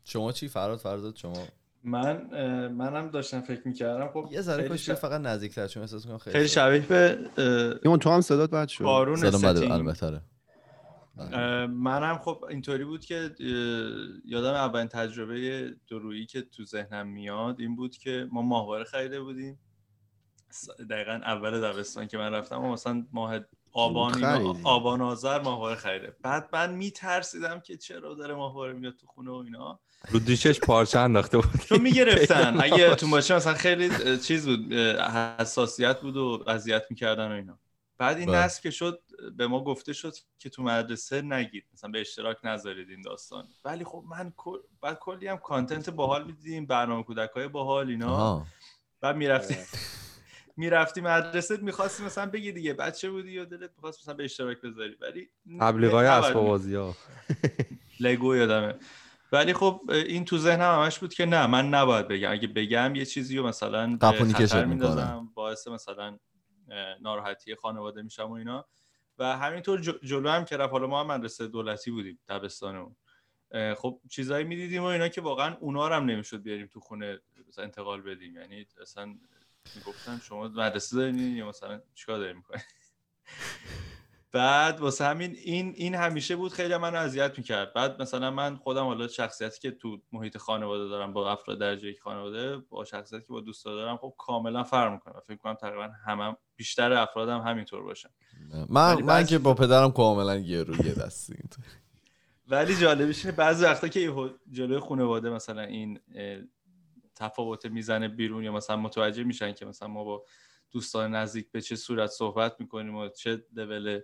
شما چی؟ فراد فرزاد شما؟ من منم داشتم فکر می‌کردم. خب یه ذره کاش فقط نزدیکتر چون احساس کنم خیلی خیلی شبیه به اون تو هم صدات بد شد. بارون صدا البته آره. منم خب اینطوری بود که یادم اولین تجربه درویی که تو ذهنم میاد این بود که ما ماهواره خریده بودیم. دقیقا اول دبستان که من رفتم و مثلا ماه آبان آبان آذر ماهواره خریده. بعد من میترسیدم که چرا داره ماهواره میاد تو خونه و اینا. رو دیشش پارچه انداخته بود. چون می‌گرفتن. <laughs> اگه تو ماشین مثلا خیلی چیز بود حساسیت بود و اذیت می‌کردن و اینا. بعد این بله. نصب که شد به ما گفته شد که تو مدرسه نگید مثلا به اشتراک نذارید این داستان. ولی خب من کل- بعد کلی هم کانتنت باحال می‌دیدیم برنامه کودک های باحال اینا. بعد می‌رفتی <laughs> می‌رفتی مدرسه می‌خواستی مثلا بگی دیگه بچه بودی یا دلت می‌خواست مثلا به اشتراک بذاری. ولی تبلیغای اسباب بازی ها <laughs> لگو یادمه ولی خب این تو ذهنم همش بود که نه من نباید بگم. اگه بگم یه چیزی رو مثلا خطر کشت میندازم باعث مثلا ناراحتی خانواده میشم و اینا. و همینطور جلو هم که رفت حالا ما هم مدرسه دولتی بودیم دبستانمون. خب چیزایی می‌دیدیم و اینا که واقعا اونا رو هم نمی‌شد بیاریم تو خونه مثلا انتقال بدیم. یعنی اصلا می‌گفتن شما مدرسه دارین یا مثلا چیکار دارین می‌کنین؟ بعد واسه همین این این همیشه بود خیلی منو اذیت می‌کرد. بعد مثلا من خودم حالا شخصیتی که تو محیط خانواده دارم با افراد درجه یک خانواده با شخصیتی که با دوستا دارم خب کاملا فرق می‌کنه فکر کنم تقریبا همه بیشتر افرادم همینطور باشن. من من که با پدرم کاملا یه رو یه دستیم ولی جالبش اینه بعضی وقتا که جلوی خانواده مثلا این تفاوت می‌زنه بیرون یا مثلا متوجه میشن که مثلا ما با دوستان نزدیک به چه صورت صحبت می‌کنیم و چه لول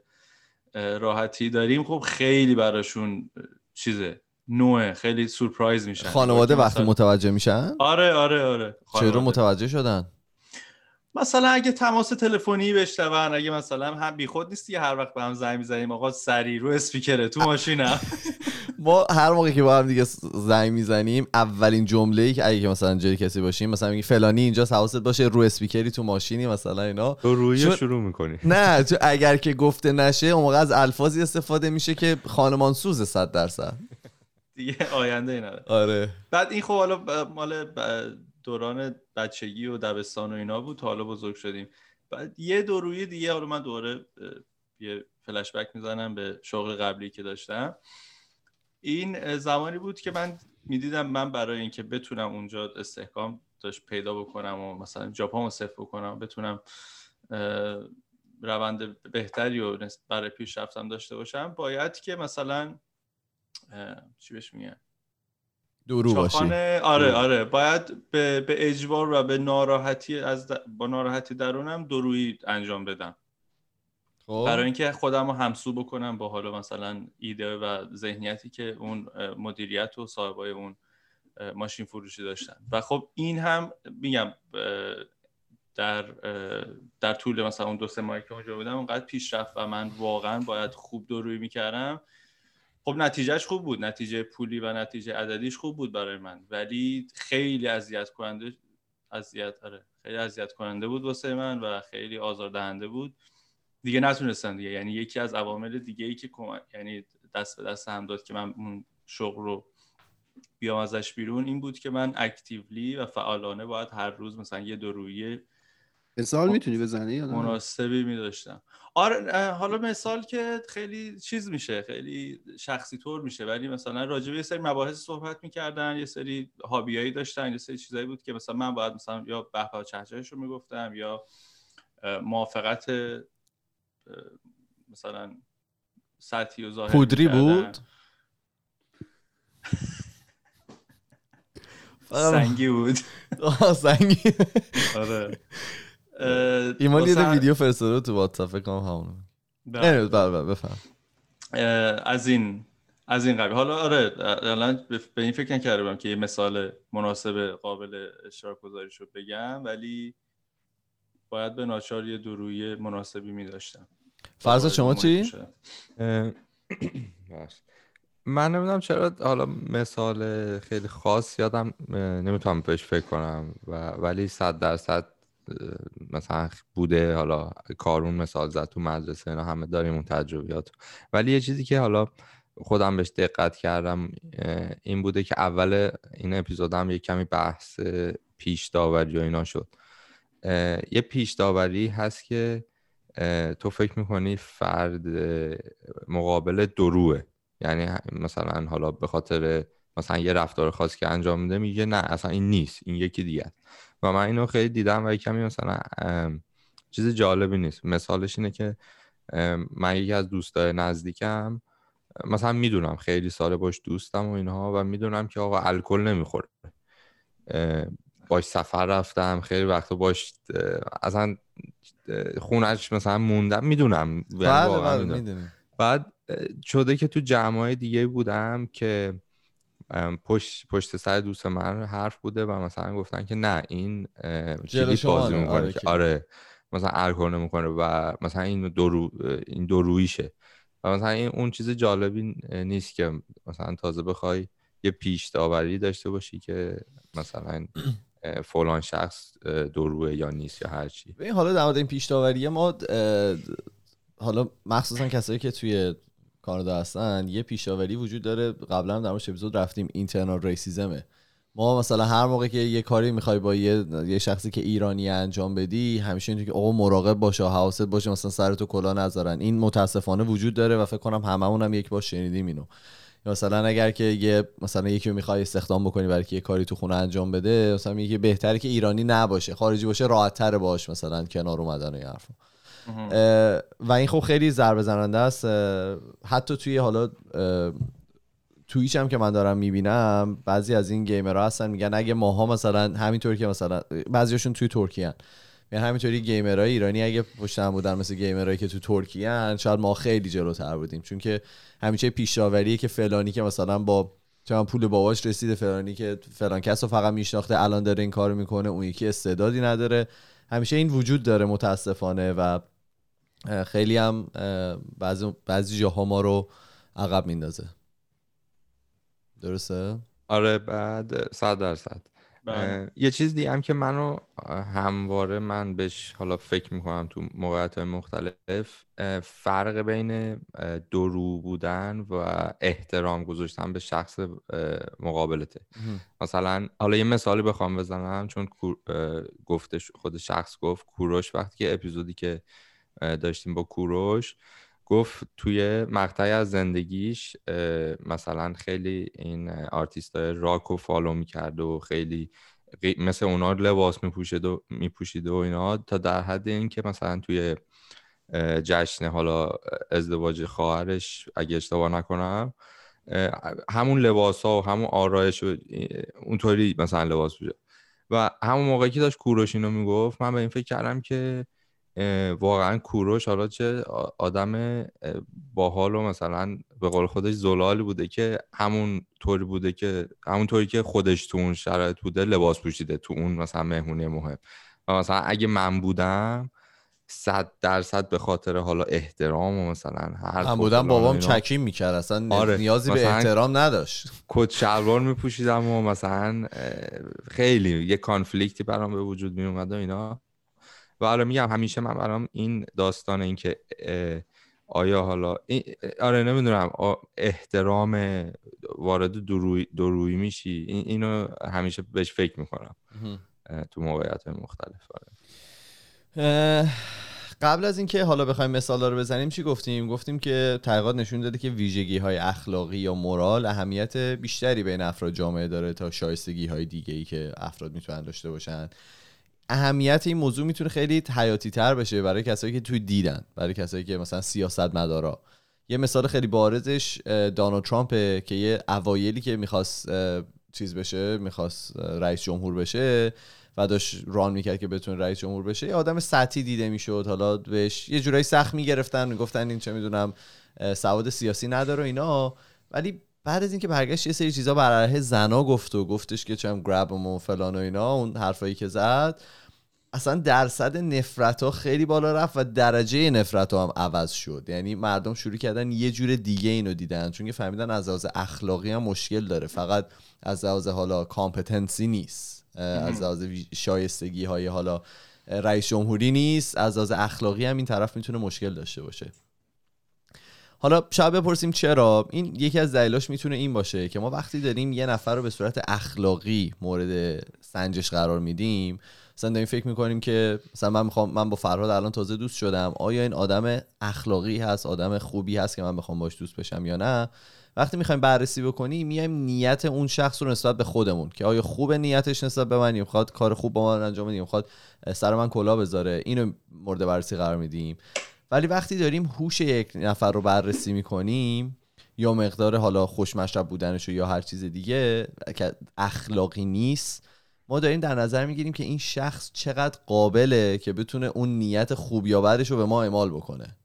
راحتی داریم خب خیلی براشون چیزه نوعه خیلی سورپرایز میشن. خانواده وقتی مثلا- متوجه میشن؟ آره آره آره. چرا. متوجه شدن؟ مثلا اگه تماس تلفنی بشنون اگه مثلا هم بیخود نیستی هر وقت به هم زنگ می‌زنیم آقا سری رو اسپیکره تو ماشینم. <laughs> ما هر موقع که با هم دیگه زنگ می‌زنیم اولین جمله ای که اگه که مثلا جای کسی باشیم مثلا میگی فلانی اینجا حواست باشه رو اسپیکری تو ماشینی مثلا اینا. تو روی چون- شروع می‌کنی. نه تو اگر که گفته نشه اون موقع از الفاظی استفاده میشه که خانمان سوز 100 درصد. دیگه آینده ای نداره. آره. بعد این خب حالا مال دوران بچگی و دبستان و اینا بود تا حالا بزرگ شدیم. بعد یه دورویی دیگه حالا من دوره اه، یه فلش بک می‌زنم به شغل قبلی که داشتم. این زمانی بود که من می‌دیدم من برای اینکه بتونم اونجا استحکام داشت پیدا بکنم و مثلا جاپامو صفر بکنم بتونم روند بهتری و برای پیشرفتم داشته باشم باید که مثلا چی بهش میگن؟ باشی. چاخانه آره. آره باید به, به اجبار و به ناراحتی از د- با ناراحتی درونم درویی انجام بدم. خب. برای اینکه خودم رو همسو بکنم با حالا مثلا ایده و ذهنیتی که اون مدیریت و صاحبای اون ماشین فروشی داشتن. و خب این هم میگم در در طول مثلا اون دو سه ماهی که اونجا بودم اونقدر پیشرفت و من واقعا باید خوب درویی می‌کردم. خب نتیجهش خوب بود. نتیجه پولی و نتیجه عددیش خوب بود برای من. ولی خیلی اذیت کننده اذیت آره خیلی اذیت کننده بود واسه من و خیلی آزاردهنده بود. دیگه نتونستم دیگه یعنی یکی از عوامل دیگه ای که یعنی دست به دست هم داد که من اون شغل رو بیام ازش بیرون این بود که من اکتیولی و فعالانه باید هر روز مثلا یه درویی مثال می‌تونی بزنی یا؟ مناسبی می داشتم آره حالا مثال که خیلی چیز میشه خیلی شخصی طور میشه ولی مثلا راجع به یه سری مباحث صحبت می‌کردن یه سری هابیایی داشتن یه سری چیزایی بود که مثلا من باید مثلا یا بهبه و چهچهش رو می‌گفتم یا موافقت مثلا سطحی و ظاهری پودری. بود؟ سنگی بود. آه، سنگی. آره. ایمان یه ویدیو فرستاده تو واتساپ فکر کنم همونه بله. نه بله بفهم. از این از این قبیل. حالا آره الان به- به این فکر نکرده بودم که یه مثال مناسب قابل اشتراک گذاری شد بگم ولی باید به ناچار یه درویی مناسبی می داشتم فرض شما چی؟ من نمی‌دونم چرا حالا مثال خیلی خاص یادم نمی‌تونم بهش فکر کنم و ولی صد درصد مثلا بوده حالا کارون مثال زد تو مدرسه اینا همه داریم اون تجربیات ولی یه چیزی که حالا خودم بهش دقت کردم این بوده که اول این اپیزودم یه کمی بحث پیش داوری و اینا شد. یه پیش داوری هست که تو فکر می‌کنی فرد مقابل دروه یعنی مثلا حالا به خاطر مثلا یه رفتار خاص که انجام میده میگه نه اصلا این نیست این یکی دیگه. و من اینو خیلی دیدم و کمی مثلا چیز جالبی نیست. مثالش اینه که من یکی از دوستای نزدیکم مثلا می‌دونم خیلی سال باش دوستم و اینها و می‌دونم که آقا الکل نمی‌خوره. باش سفر رفتم خیلی وقتا باش اصلا خونش مثلا موندم می‌دونم بله بله بعد شده که تو جمعای دیگه بودم که پشت پشت سر دوست من حرف بوده و مثلا گفتن که نه این کلیپ بازی می‌کنه آره, آره مثلا الکل می‌کنه و مثلا این دو این دو رویشه. و مثلا این اون چیز جالبی نیست که مثلا تازه بخوای یه پیش داوری داشته باشی که مثلا <clears throat> فلان شخص دروه یا نیست یا هر چی. حالا در مورد این پیش ما حالا مخصوصا کسایی که توی کانادا هستن یه پیشاوری وجود داره. قبلا در موردش اپیزود رفتیم اینترنال ریسیزمه ما مثلا هر موقع که یه کاری می‌خوای با یه, یه شخصی که ایرانی انجام بدی همیشه اینطوری که آقا مراقب باشه حواست باشه مثلا سر تو کلا نذارن. این متاسفانه وجود داره و فکر کنم هممون هم یک بار شنیدیم اینو. مثلا اگر که یه مثلا یکی رو می‌خوای استخدام بکنی برای که یه کاری تو خونه انجام بده مثلا میگه بهتره که ایرانی نباشه خارجی باشه راحت تر باش مثلا کنار اومدن و حرفا. و این خب خیلی ضربه زننده است. حتی توی حالا تویچ هم که من دارم می‌بینم بعضی از این گیمرها هستن میگن اگه ماها مثلا همینطوری که مثلا بعضیشون توی ترکیه یعنی همینطوری گیمرهای ایرانی اگه پشت هم بودن مثل گیمرهایی که تو ترکیه شاید ما خیلی جلوتر بودیم. چون که همیشه پیشاوری که فلانی که مثلا با چون پول باباش رسیده فلانی که فلان کس رو فقط میشناخته الان داره این کارو می‌کنه اون یکی استعدادی نداره. همیشه این وجود داره متاسفانه و خیلی هم بعضی بعضی جاها ما رو عقب میندازه. درسته؟ آره بعد صد درصد. یه چیز دیگه هم که منو همواره من بهش حالا فکر می‌کنم تو موقعیت مختلف فرق بین دورو بودن و احترام گذاشتن به شخص مقابلته. مثلا حالا یه مثالی بخوام بزنم چون گفتش خود شخص گفت کوروش وقتی که اپیزودی که داشتیم با کوروش گفت توی مقطعی از زندگیش مثلا خیلی این آرتیست راک و follow می‌کرد و خیلی مثل اونا لباس میپوشید و میپوشید و اینا تا در حد این که مثلا توی جشن حالا ازدواج خواهرش اگه اشتباه نکنم همون لباس ها و همون آرایش و اونطوری مثلا لباس بوده و همون موقعی که داشت کوروش اینو می‌گفت من به این فکر کردم که واقعا کوروش حالا چه آدم باحال و مثلا به قول خودش زلالی بوده که همون طوری بوده که همون طوری که خودش تو اون شرایط بوده لباس پوشیده تو اون مثلا مهمونی مهم. و مثلا اگه من بودم صد درصد به خاطر حالا احترام و مثلا هر من بودم بابام چکیم می‌کرد اصلا آره. نیازی به احترام نداشت. کت شلوار میپوشیدم و مثلا خیلی یه کانفلیکتی برام به وجود میومد و اینا. و حالا میگم همیشه من برام این داستان این که آیا حالا آره نمی‌دونم احترام وارد دروی, دروی میشی؟ این اینو همیشه بهش فکر می‌کنم. تو موقعیت مختلف آره. قبل از اینکه حالا بخوایم مثال رو بزنیم چی گفتیم؟ گفتیم که تحقیقات نشون داده که ویژگی های اخلاقی یا مورال اهمیت بیشتری بین افراد جامعه داره تا شایستگی های دیگه ای که افراد می‌تونن داشته باشن. اهمیت این موضوع می‌تونه خیلی حیاتی تر بشه برای کسایی که توی دیدن برای کسایی که مثلا سیاست مدارا یه مثال خیلی بارزش دانالد ترامپ که یه اوایلی که می‌خواست چیز بشه می‌خواست رئیس جمهور بشه و داشت ران می‌کرد که بتونه رئیس جمهور بشه یه آدم سطحی دیده می‌شد. حالا بهش یه جورایی سخت می‌گرفتن می‌گفتن این چه می‌دونم سواد سیاسی نداره اینا. ولی بعد از اینکه برگشت یه سری چیزا بر علیه زنا گفت و گفتش که چم گرب و فلان و اینا اون حرفایی که زد اصلا درصد نفرت ها خیلی بالا رفت و درجه نفرت ها هم عوض شد. یعنی مردم شروع کردن یه جور دیگه اینو دیدن چون که فهمیدن از لحاظ اخلاقی هم مشکل داره. فقط از لحاظ حالا کامپتنسی نیست. از لحاظ شایستگی های حالا رئیس جمهوری نیست. از لحاظ اخلاقی هم این طرف می‌تونه مشکل داشته باشه. حالا شاید بپرسیم چرا؟ این یکی از دلایلش می‌تونه این باشه که ما وقتی داریم یه نفر رو به صورت اخلاقی مورد سنجش قرار میدیم مثلا داریم فکر می‌کنیم که مثلا من می‌خوام من با فرهاد الان تازه دوست شدم آیا این آدم اخلاقی هست آدم خوبی هست که من بخوام باش دوست بشم یا نه؟ وقتی می‌خوایم بررسی بکنیم میایم نیت اون شخص رو نسبت به خودمون که آیا خوب نیتش نسبت به من می‌خواد کار خوب با من انجام بده می‌خواد سر من کلا بذاره؟ اینو مورد بررسی قرار میدیم. ولی وقتی داریم هوش یک نفر رو بررسی می‌کنیم یا مقدار حالا خوشمشرب بودنش یا هر چیز دیگه که اخلاقی نیست ما داریم در نظر می‌گیریم که این شخص چقدر قابله که بتونه اون نیت خوب یا رو به ما اعمال بکنه.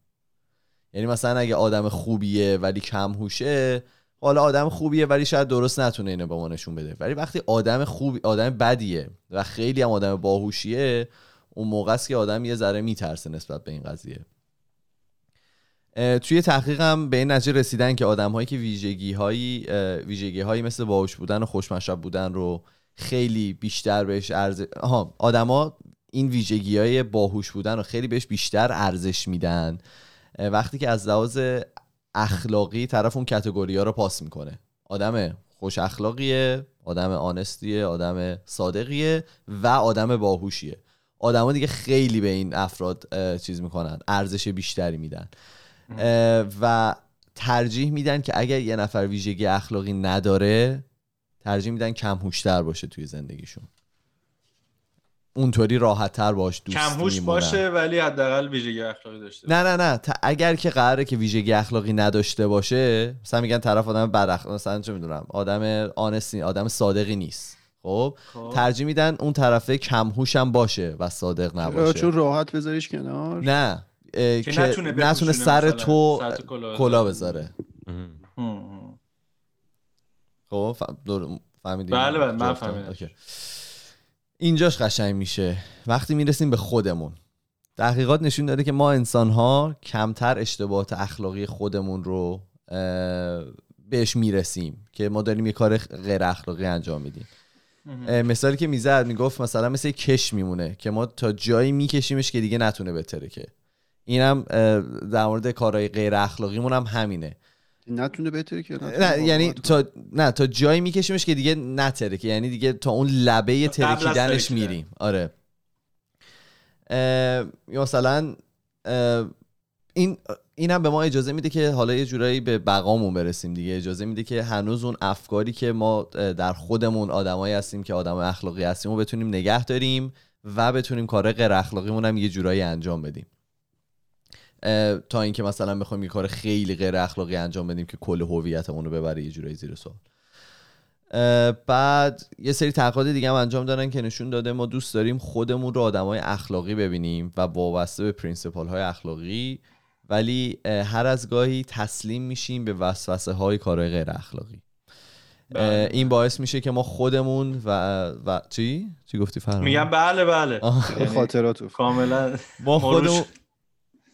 یعنی مثلا اگه آدم خوبیه ولی کم هوشه حالا آدم خوبیه ولی شاید درست نتونه اینو به ما نشون بده. ولی وقتی آدم خوب آدم بدیه و خیلی هم آدم باهوشیه اون موقع است که آدم یه ذره میترسه نسبت به این قضیه. توی تحقیقم به این نتیجه رسیدن که آدم هایی که ویژگی هایی ویژگی هایی مثل باهوش بودن و خوشمشرب بودن رو خیلی بیشتر بهش ارزش آها آدما این ویژگی های باهوش بودن رو خیلی بهش بیشتر ارزش میدن. وقتی که از لحاظ اخلاقی طرف اون کتگوری ها رو پاس می‌کنه. آدم خوش اخلاقیه آدم آنستیه آدم صادقیه و آدم باهوشیه. آدما دیگه خیلی به این افراد چیز می‌کنن ارزش بیشتری میدن. و ترجیح میدن که اگر یه نفر ویژگی اخلاقی نداره ترجیح میدن کم هوشتر باشه توی زندگیشون. اونطوری راحت تر باش دوست کم هوش باشه ولی حداقل ویژگی اخلاقی داشته نه نه نه. اگر که قراره که ویژگی اخلاقی نداشته باشه مثلا میگن طرف آدم بد اخلاق مثلا چه می‌دونم آدم آنستی آدم صادقی نیست. خب, خب. ترجیح میدن اون طرفه کم هوش هم باشه و صادق نباشه. چون راحت بذاریش کنار؟ نه. که نتونه, سر تو کلا بذاره. خب فهمیدیم بله بله من فهمیدم. اینجاش قشنگ میشه. وقتی می‌رسیم به خودمون. تحقیقات نشون داده که ما انسان ها کمتر اشتباهات اخلاقی خودمون رو بهش می‌رسیم که ما داریم یه کار غیر اخلاقی انجام میدیم. مثالی که می‌زد می‌گفت مثلا مثل کش میمونه که ما تا جایی میکشیمش که دیگه نتونه بتره که. اینم در مورد کارهای غیر اخلاقیمون هم همینه. نتونه بهتره که نه یعنی تا نه تا جایی میکشیمش که دیگه نتره که یعنی دیگه تا اون لبه ترکیدنش میریم. آره. مثلا این اینم به ما اجازه میده که حالا یه جورایی به بقامون برسیم دیگه. اجازه میده که هنوز اون افکاری که ما در خودمون آدمایی هستیم که آدم اخلاقی هستیم و بتونیم نگه داریم و بتونیم کار غیر اخلاقیمون هم یه جورایی انجام بدیم. تا اینکه مثلا بخوایم یه کار خیلی غیر اخلاقی انجام بدیم که کل هویتمون رو ببره یه جورایی زیر سوال. بعد یه سری تحقیقات دیگه هم انجام دادن که نشون داده ما دوست داریم خودمون رو آدمای اخلاقی ببینیم و وابسته به پرینسپال های اخلاقی ولی هر از گاهی تسلیم میشیم به وسوسه های کارهای غیر اخلاقی. بله. این باعث میشه که ما خودمون و, و چی؟ چی گفتی؟ فرمان؟ میگم بله بله. یعنی خاطرات کاملا. ما خودمون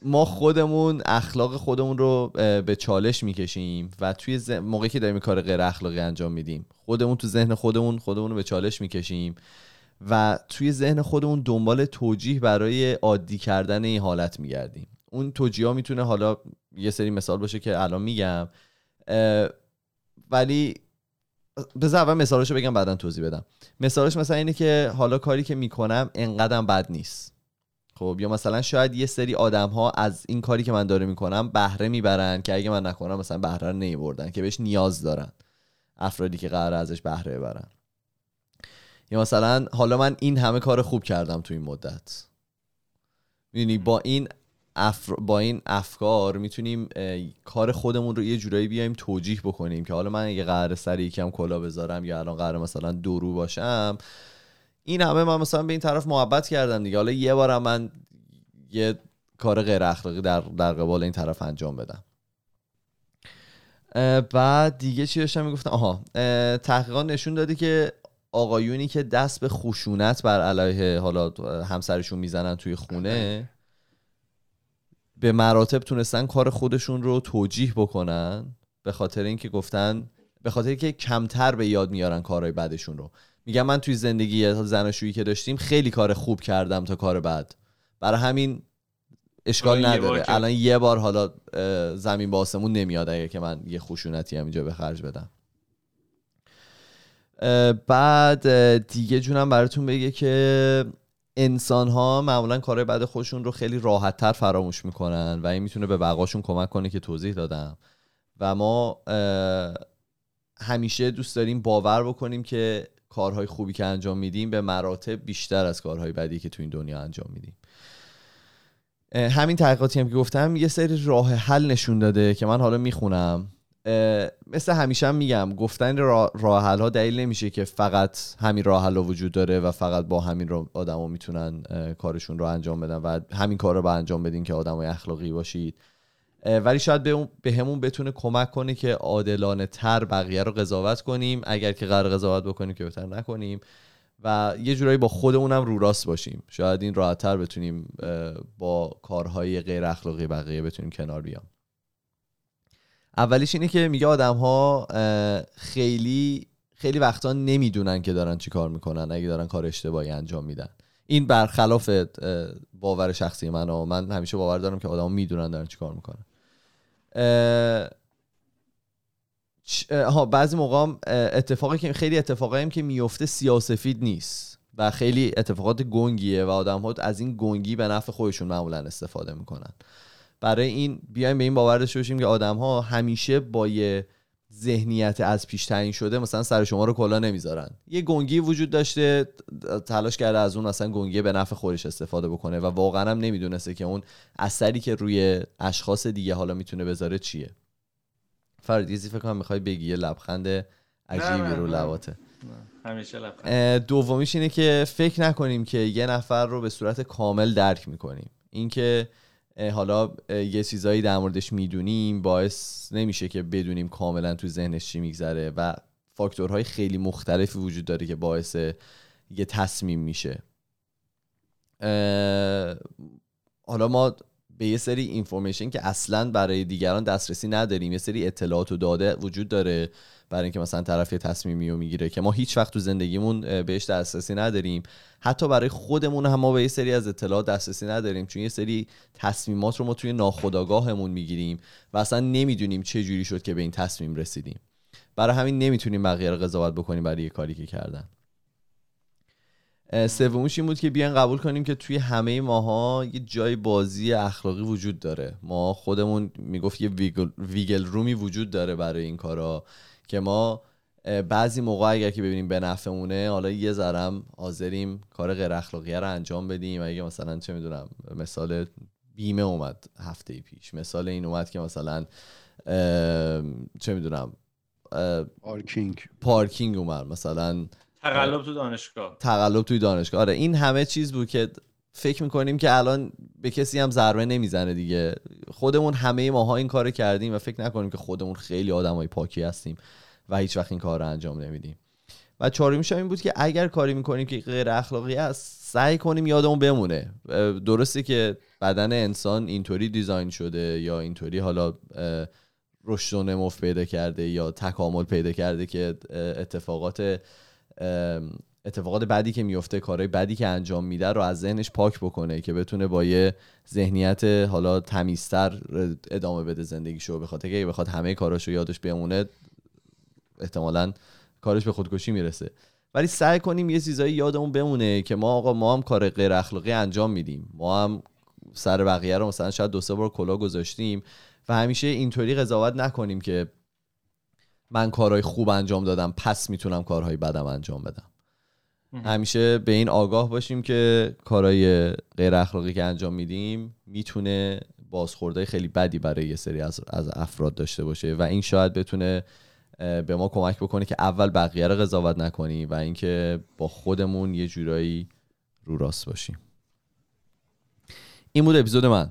ما خودمون اخلاق خودمون رو به چالش می‌کشیم و توی موقعی که داریم کار غیر اخلاقی انجام میدیم خودمون تو ذهن خودمون خودمون رو به چالش می‌کشیم و توی ذهن خودمون دنبال توجیه برای عادی کردن این حالت میگردیم. اون توجیه ها می‌تونه حالا یه سری مثال باشه که الان میگم ولی بذار اول مثالشو بگم بعدا توضیح بدم. مثالش مثلا اینه که حالا کاری که می‌کنم انقدرم بد نیست. خب یا مثلا شاید یه سری آدم ها از این کاری که من داره می‌کنم بهره می‌برن که اگه من نکنم مثلا بهره رو نمیبردن که بهش نیاز دارن افرادی که قرار ازش بهره ببرن. یا مثلا حالا من این همه کار خوب کردم تو این مدت. می‌دونی با این با این افکار می‌تونیم کار خودمون رو یه جورایی بیایم توجیح بکنیم که حالا من اگه قرار سر یکم کلا بذارم یا الان قرار مثلا درو باشم این همه من مثلا به این طرف محبت کردم دیگه. حالا یه بارم من یه کار غیر اخلاقی در, در قبال این طرف انجام بدم. بعد دیگه چی داشتم می‌گفتم؟ آها. تحقیقات نشون داده که آقایونی که دست به خشونت بر علیه حالا همسرشون می‌زنن توی خونه به مراتب تونستن کار خودشون رو توجیح بکنن به خاطر اینکه گفتن به خاطر اینکه کمتر به یاد میارن کارهای بعدشون رو. میگم من توی زندگی زناشویی که داشتیم خیلی کار خوب کردم تا کار بعد. برای همین اشکال نداره. الان یه بار حالا زمین با آسمون نمیاد اگه که من یه خشونتی هم اینجا به خرج بدم. بعد دیگه جونم براتون بگه که انسان ها معمولا کارهای بعد خودشون رو خیلی راحت تر فراموش می‌کنن و این می‌تونه به بقاشون کمک کنه که توضیح دادم. و ما همیشه دوست داریم باور بکنیم که کارهای خوبی که انجام میدیم به مراتب بیشتر از کارهای بدی که تو این دنیا انجام میدیم. همین تحقیقاتی هم که گفتم یه سری راه حل نشون داده که من حالا می‌خونم. مثل همیشه هم میگم گفتن راه حل ها دلیل نمیشه که فقط همین راه حل وجود داره و فقط با همین آدما می‌تونن کارشون رو انجام بدن و همین کار رو با انجام بدین که آدمای اخلاقی باشید. ولی شاید به, همون بتونه کمک کنه که عادلانه تر بقیه رو قضاوت کنیم. اگر که قرار قضاوت بکنیم که بهتر نکنیم. و یه جورایی با خودمونم رو راست باشیم. شاید این راحت تر بتونیم با کارهای غیر اخلاقی بقیه بتونیم کنار بیام. اولیش اینه که میگه آدم ها خیلی خیلی وقتا نمی‌دونن که دارن چی کار می‌کنن اگه دارن کار اشتباهی انجام میدن. این برخلاف باور شخصی من و من همیشه باور دارم که آدم می‌دونن دارن چی کار می‌کنن. ها بعضی موقع اتفاقی که خیلی اتفاقایی که میفته سیاسفید نیست و خیلی اتفاقات گنگیه و آدم ها از این گنگی به نفع خودشون معمولا استفاده می‌کنن. برای این بیایم به این باور داشته باشیم که آدم ها همیشه با یه ذهنیت از پیش تعیین شده مثلا سر شما رو کلا نمی‌ذارن. یه گنگی وجود داشته تلاش کرده از اون مثلا گنگی به نفع خودش استفاده بکنه و واقعا هم نمی‌دونسته که اون اثری که روی اشخاص دیگه حالا می‌تونه بذاره چیه. فردیزی فکر کنم می‌خوای بگی؟ یه لبخند عجیبی رو لباته. همیشه لبخند. دومیش اینه که فکر نکنیم که یه نفر رو به صورت کامل درک می‌کنیم. اینکه حالا یه چیزایی در موردش می‌دونیم باعث نمیشه که بدونیم کاملا تو ذهنش چی میگذره و فاکتورهای خیلی مختلفی وجود داره که باعث یه تصمیم میشه. حالا ما به یه سری اینفورمیشن که اصلا برای دیگران دسترسی نداریم. یه سری اطلاعات و داده وجود داره برای اینکه مثلا طرف یه تصمیمی رو می‌گیره که ما هیچ وقت تو زندگیمون بهش دسترسی نداریم. حتی برای خودمون هم ما به یه سری از اطلاعات دسترسی نداریم چون یه سری تصمیمات رو ما توی ناخودآگاهمون می‌گیریم و اصلا نمی‌دونیم چه جوری شد که به این تصمیم رسیدیم. برای همین نمی‌تونیم بقیه رو قضاوت بکنیم برای یه کاری که کردن. سومیش این بود که بیان قبول کنیم که توی همه ماها یه جای بازی اخلاقی وجود داره. ما خودمون می‌گفت یه ویگل, ویگل رومی وجود داره برای این کارا که ما بعضی موقع اگر که ببینیم به نفعمونه حالا یه ذرم حاضریم کار غیر اخلاقی رو انجام بدیم. اگه مثلا چه می‌دونم مثال بیمه اومد هفته پیش. مثال این اومد که مثلا چه می‌دونم پارکینگ. پارکینگ اومد. مثلا تقلب تو دانشگاه. تقلب توی دانشگاه. آره این همه چیز بود که فکر می‌کنیم که الان به کسی هم ضربه نمی‌زنه دیگه. خودمون همه ماها این کار کردیم و فکر نکنیم که خودمون خیلی آدمای پاکی هستیم و هیچ وقت این کار رو انجام نمیدیم. و چهارمیش این بود که اگر کاری می‌کنیم که غیر اخلاقی است سعی کنیم یادمون بمونه. درسته که بدن انسان اینطوری دیزاین شده یا اینطوری حالا رشد و نمو پیدا کرده یا تکامل پیدا کرده که اتفاقات اتفاقات بعدی که میفته کارهای بعدی که انجام میده رو از ذهنش پاک بکنه که بتونه با یه ذهنیت حالا تمیزتر ادامه بده زندگیشو. به خاطر که بخواد همه کاراشو یادش بمونه احتمالا کارش به خودکشی می‌رسه. ولی سعی کنیم یه چیزایی یادمون بمونه که ما آقا ما هم کار غیر اخلاقی انجام میدیم. ما هم سر بقیه رو مثلا شاید دو سه بار کلا گذاشتیم و همیشه اینطوری قضاوت نکنیم که من کارهای خوب انجام دادم پس می‌تونم کارهای بدم انجام بدم. همیشه به این آگاه باشیم که کارهای غیر اخلاقی که انجام میدیم می‌تونه بازخورده خیلی بدی برای یه سری از, از افراد داشته باشه و این شاید بتونه به ما کمک بکنه که اول بقیه رو قضاوت نکنیم و اینکه با خودمون یه جورایی رو راست باشیم. این بود اپیزود من.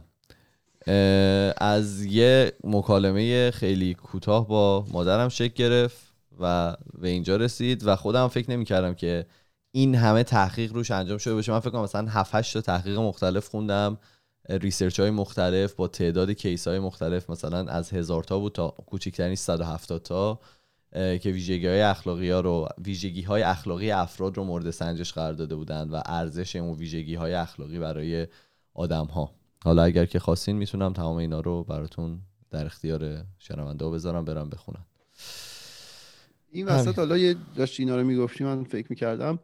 از یه مکالمه خیلی کوتاه با مادرم شکل گرفت و به اینجا رسید و خودم فکر نمی کردم که این همه تحقیق روش انجام شده باشه. من فکر کنم مثلا 7 8 تا تحقیق مختلف خوندم research های مختلف با تعداد case های مختلف مثلا از هزار تا بود تا کوچکترین 170 تا که ویژگی های اخلاقی ها رو ویژگی های اخلاقی افراد رو مورد سنجش قرار داده بودند و ارزش اون ویژگی های اخلاقی برای آدم ها حالا اگر که خواستین می‌تونم تمام اینا رو براتون در اختیار شنونده بذارم برم بخونم این وسط حالا یه داشت اینا رو می‌گفتی من فکر می‌کردم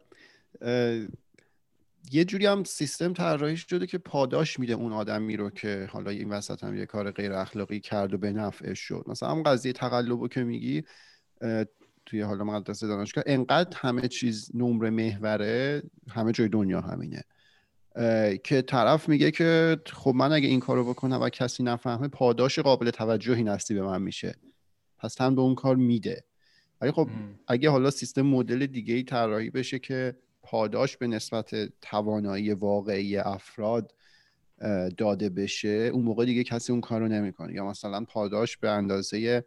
یه جوری هم سیستم طراحی شده که پاداش میده اون آدمی رو که حالا این وسط هم یه کار غیر اخلاقی کرد و به نفعش شد. مثلا هم قضیه تقلب که میگی توی حالا مقدس دانشگاه انقدر همه چیز نمره محوره همه جای دنیا همینه. که طرف میگه که خب من اگه این کارو بکنم و کسی نفهمه پاداش قابل توجهی نصیب من میشه. پس تن به اون کار میده. ولی خب ام. اگه حالا سیستم مدل دیگه ای طراحی بشه که پاداش به نسبت توانایی واقعی افراد داده بشه اون موقع دیگه کسی اون کار رو نمی‌کنه. یا مثلا پاداش به اندازه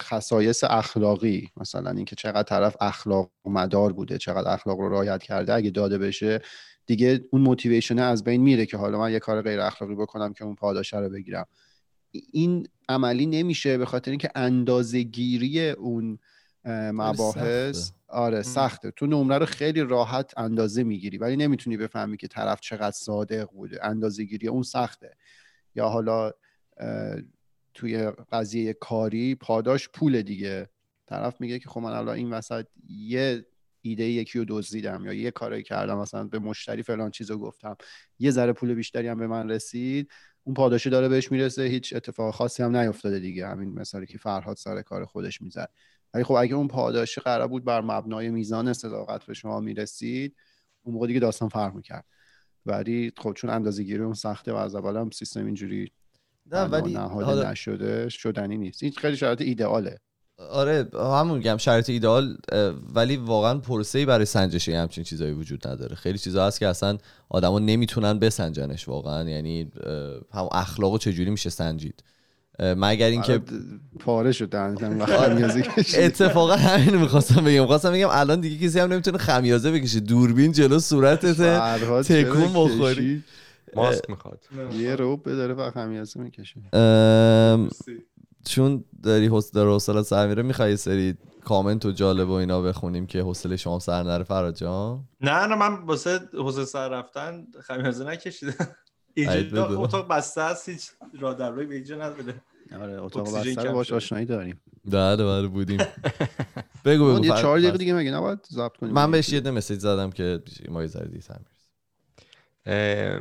خصایص اخلاقی مثلا اینکه چقدر طرف اخلاق مدار بوده چقدر اخلاق رو رعایت کرده اگه داده بشه دیگه اون موتیویشنه از بین میره که حالا من یه کار غیر اخلاقی بکنم که اون پاداشه رو بگیرم. این عملی نمیشه به خاطر اینکه اندازه گیری اون اه، مباحث. سخته. آره سخته. تو نمره رو خیلی راحت اندازه می‌گیری ولی نمی‌تونی بفهمی که طرف چقدر صادق بوده. اندازه گیری اون سخته. یا حالا توی قضیه کاری پاداش پول دیگه. طرف میگه که خب من الان این وسط یه ایده یکی رو دزدیدم یا یه کاری کردم مثلا به مشتری فلان چیزو گفتم یه ذره پول بیشتری هم به من رسید اون پاداشه داره بهش می‌رسه هیچ اتفاق خاصی هم نیفتاده دیگه همین مثالی که فرهاد سر کار خودش می‌زد. ولی خب اگه اون پاداشه قرار بود بر مبنای میزان صداقت به شما می‌رسید اون موقع دیگه داستان فرق می‌کرد. ولی خب چون اندازه گیری اون سخته و از اول هم سیستم اینجوری نه ولی نهاده حالا نشده شدنی نیست. این خیلی شرایط ایدئاله. آره همون میگم شرایط ایدئال اه، ولی واقعا پروسه‌ای برای سنجش همچین چیزایی وجود نداره. خیلی چیزا هست که اصلا آدما نمی‌تونن بسنجنش واقعا. یعنی هم اخلاقو چجوری میشه سنجید؟ مگر اینکه برات پاره شد کشید. اتفاقا همین می‌خواستم بگم. خواستم بگم الان دیگه کسی هم نمی‌تونه خمیازه بکشه. دوربین جلو صورتت تکون بخوری. ماسک می‌خواد. یه روب داره و خمیازه می‌کشه. چون داری حس داره حوصله سر میره می‌خوای سری کامنت و جالب و اینا بخونیم که حوصله شما سر نره. فراد جان. نه نه من واسه حوزه سر رفتن خمیازه نکشیدم. بدونم. اتاق بسته است هیچ راه در روی به اینجا نداره. آره اتاق بسته باش. آشنایی داریم. بله بله بودیم. <laughs> بگو بگو یه چهار دقیقه دیگه مگه نباید ضبط کنیم؟ من بهش یه مسیج زدم که ما یه ذره اه،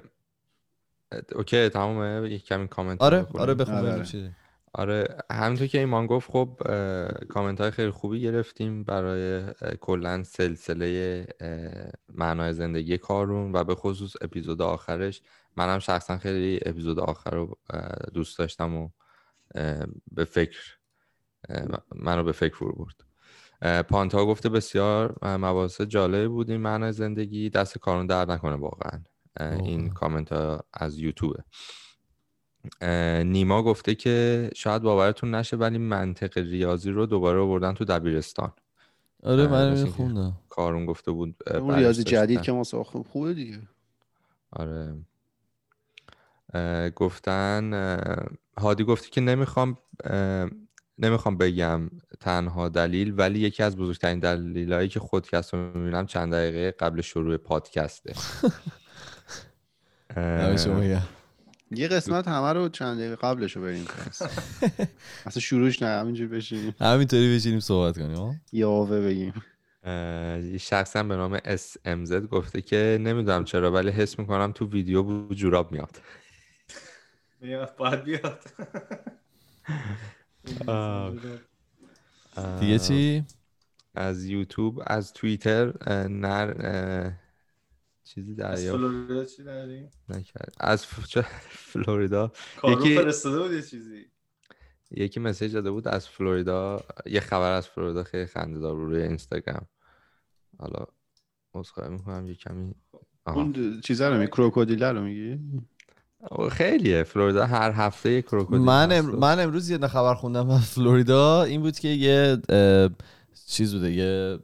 اوکی تمومه. یک کمی کامنت آره بخونیم. آره بخون آره، آره. آره همینطور که ایمان گفت خب کامنت های خیلی خوبی گرفتیم برای کلا سلسله معنای زندگی کارون و به خصوص اپیزود آخرش. منم شخصا خیلی اپیزود آخر رو دوست داشتم و به فکر منو به فکر فرو برد. پانتا گفته بسیار مباحث جالب بود این معنای زندگی. دست کارون درد نکنه واقعا. این. کامنت ها از یوتیوبه. نیما گفته که شاید باورتون نشه ولی منطق ریاضی رو دوباره آوردن تو دبیرستان. آره آره، من خوندم کارون گفته بود اون ریاضی. جدید که مسابقه خوب خوبه دیگه. آره. گفتن هادی گفتی که نمی‌خوام نمی‌خوام بگم تنها دلیل ولی یکی از بزرگترین دلایلی که خودکست رو می‌بینم چند دقیقه قبل شروع پادکسته <laughs> اه، دم شما گرم. یه قسمت همه رو چند دقیقه قبلش رو بریم. <laughs> اصلا شروعش نه همینجوری بشینیم. همینطوری بشینیم صحبت کنیم؟ یاوه بگیم. هم به نام SMZ گفته که نمی‌دونم چرا ولی حس می‌کنم تو ویدیو بود جوراب میاد. میاد باید بیاد. <laughs> دیگه چی؟ از یوتیوب از توییتر نر اه، چیزی از دریافت فلوریدا چی داریم نکرد. از ف- چه- فلوریدا. کارو یکی- فرستاده بود یه چیزی؟ یکی مسیج داده بود از فلوریدا. یه خبر از فلوریدا خیلی خنده دار بود روی اینستاگرام. حالا عذرخواهی می‌کنم یه کمی آها. اون چیزا رو میگی؟ کروکودیله رو میگی؟ خیلیه. فلوریدا هر هفته یه کروکودیل من ام... من امروز یه خبر خوندم از فلوریدا. این بود که یه اه، چیز بوده یه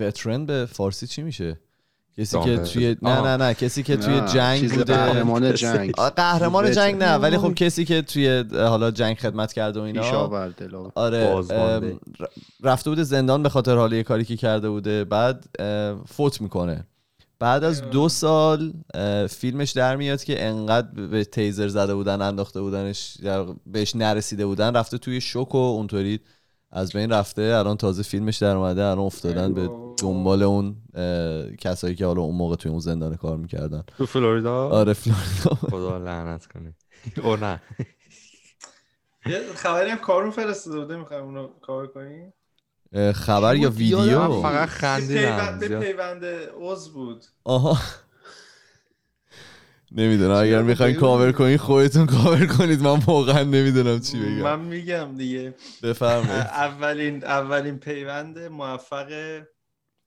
وترن به فارسی چی میشه؟ کسی که. توی نه. نه نه کسی که توی جنگ بوده. قهرمان <laughs> جنگ. قهرمان جنگ نه. ولی خب کسی که توی حالا جنگ خدمت کرده و اینا. آره رفته بوده زندان به خاطر حالا یه کاری که کرده بوده. بعد فوت می‌کنه. بعد از دو سال فیلمش در میاد که انقدر به تیزر زده بودن انداخته بودنش بهش نرسیده بودن. رفته توی شوک و اونطوری از بین رفته. الان تازه فیلمش در اومده الان افتادن به دنبال اون اه، کسایی که حالا اون موقع توی اون زندان کار می‌کردن. تو فلوریدا؟ آره فلوریدا. خدا لعنت کنه. <laughs> او نه یه خبری هم کارون فرستاده بوده می‌خوایم اونو کار کنیم خبر یا ویدیو؟ من فقط خندیدم. به. پیوند عضو بود. آها. نمی‌دونم اگر می‌خواین کاور کنین خودتون کاور کنید. من واقعا نمی‌دونم چی بگم. من میگم دیگه. بفرمایید. اولین اولین پیوند موفق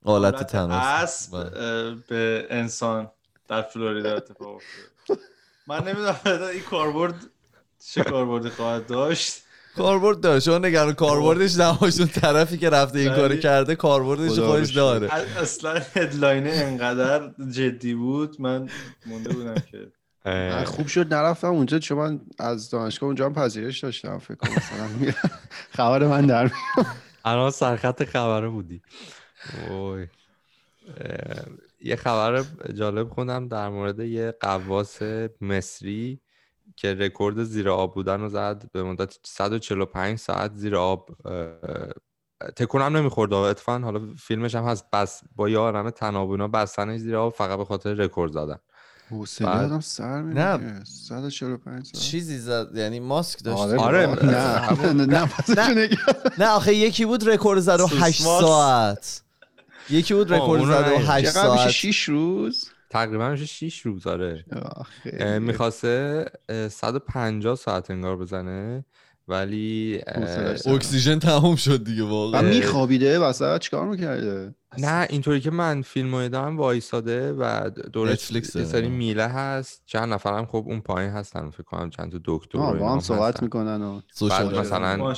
حالت تناسب. اسب بله. به انسان در فلوریدا اتفاق افتاد من نمی‌دونم این کاربرد چه کاربردی خواهد داشت. کاربرد داره. شما نگران کاربردش نباشون. طرفی که رفته این کارو کرده کاربردش خودش. داره. اصلا هدلاین انقدر جدی بود من مونده بودم که. خوب شد. نرفتم اونجا. چون من از دانشگاه اونجا هم پذیرش داشتم. فکر کنم مثلا. خبر من در. الان سرخط خبره بودی. اوی یه خبر جالب خوندم در مورد یه قواس مصری که رکورد زیر آب بودن رو زد. به مدت 145 ساعت زیر آب تکونم نمی‌خورد. اتفاقا حالا فیلمش هم هست. بس با یه عالم تنابونا بستنش زیر آب فقط به خاطر رکورد زدن. حوصله بعد- آدم سر نه. میره 145 ساعت. چیزی زد. یعنی ماسک داشت. آره. آره، بابا. نه. نه. نه. آخه یکی بود رکورد زد و 8 سوسماس. ساعت. یکی بود رکورد اونو زد و ندیدم. 8 چقدر میشه ساعت. 6 روز؟ تقریبا میشه 6 روز آره. می‌خواسته اه، 150 ساعت انگار بزنه ولی. اکسیژن تموم شد دیگه و واقعا میخوابیده وسط چیکار می‌کرده؟ نه اینطوری که من فیلم دیدم وایساده و دورش نتفلیکس یه سری. میله هست چند نفرم خب اون پایین هستن فکر کنم چند تا دکتر با هم صحبت هستن. می‌کنن و سوشال بعد مثلا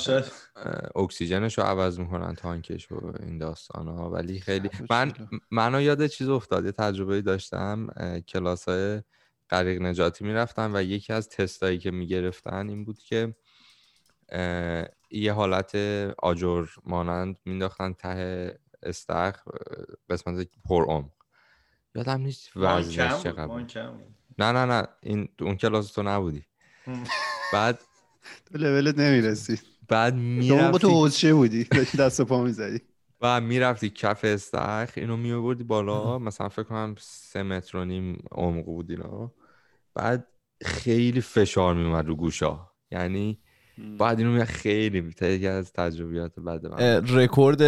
اکسیژنش رو عوض می‌کنن تانکش و این داستان ها ولی خیلی من. منو یاد چیز افتاد یه تجربه داشتم کلاس های غریق نجاتی می‌رفتم و یکی از تستایی که می‌گرفتن این بود که یه حالت آجر مانند مینداختن ته استخر قسمت پر عمق. یادم نیست وزنش چقدر. نه نه نه این اون کلاس تو نبودی. بعد <laughs> تو لولت نمی‌رسی. بعد می‌رفتی تو حوزچه بودی. داشتی دست پا می‌زدی. و می‌رفتی کف استخر اینو میآوردی بالا. مثلا فکر کنم سه متر و نیم عمق بود اینا. بعد خیلی فشار میومد رو گوشا. یعنی بعد اینو خیلی از تجربیات اه، رکورد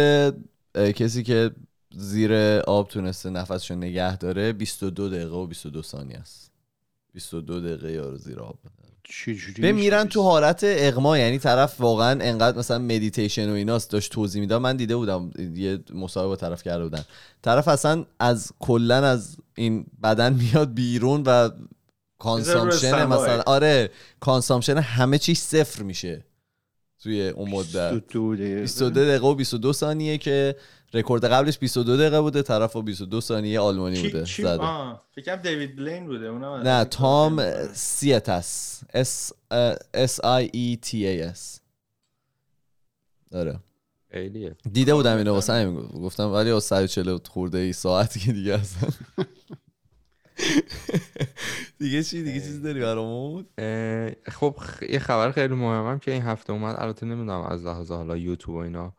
کسی که زیر آب تونسته نفسشو نگه داره 22 دقیقه و 22 ثانیه است. 22 دقیقه یارو زیر آب. به میرن؟ تو حالت اغما یعنی طرف واقعا انقدر مثلا مدیتیشن و ایناست داشت توضیح می‌داد. من دیده بودم یه مصاحبه با طرف کرده بودن. طرف اصلا از کلا از این بدن میاد بیرون و consumption. مثلا آره consumption همه چیز صفر میشه. توی اون مدت. 22 دقیقه. 22 دقیقه و 22 ثانیه که رکورد قبلش 22 دقیقه بوده طرف و 22 ثانیه آلمانی بوده. کی- زده. فکرم دیوید بلین بوده اونم نه Tom Sietas S S I E T A S آره. خیلیه. دیده بودم اینو واسه همین گفت- گفتم ولی از 140 خورده ای ساعتی که دیگه اصلا. <laughs> <laughs> دیگه چی دیگه چیزی داری برامون خب یه خبر خیلی مهمم که این هفته اومد البته نمی‌دونم از لحاظ حالا یوتیوب و اینا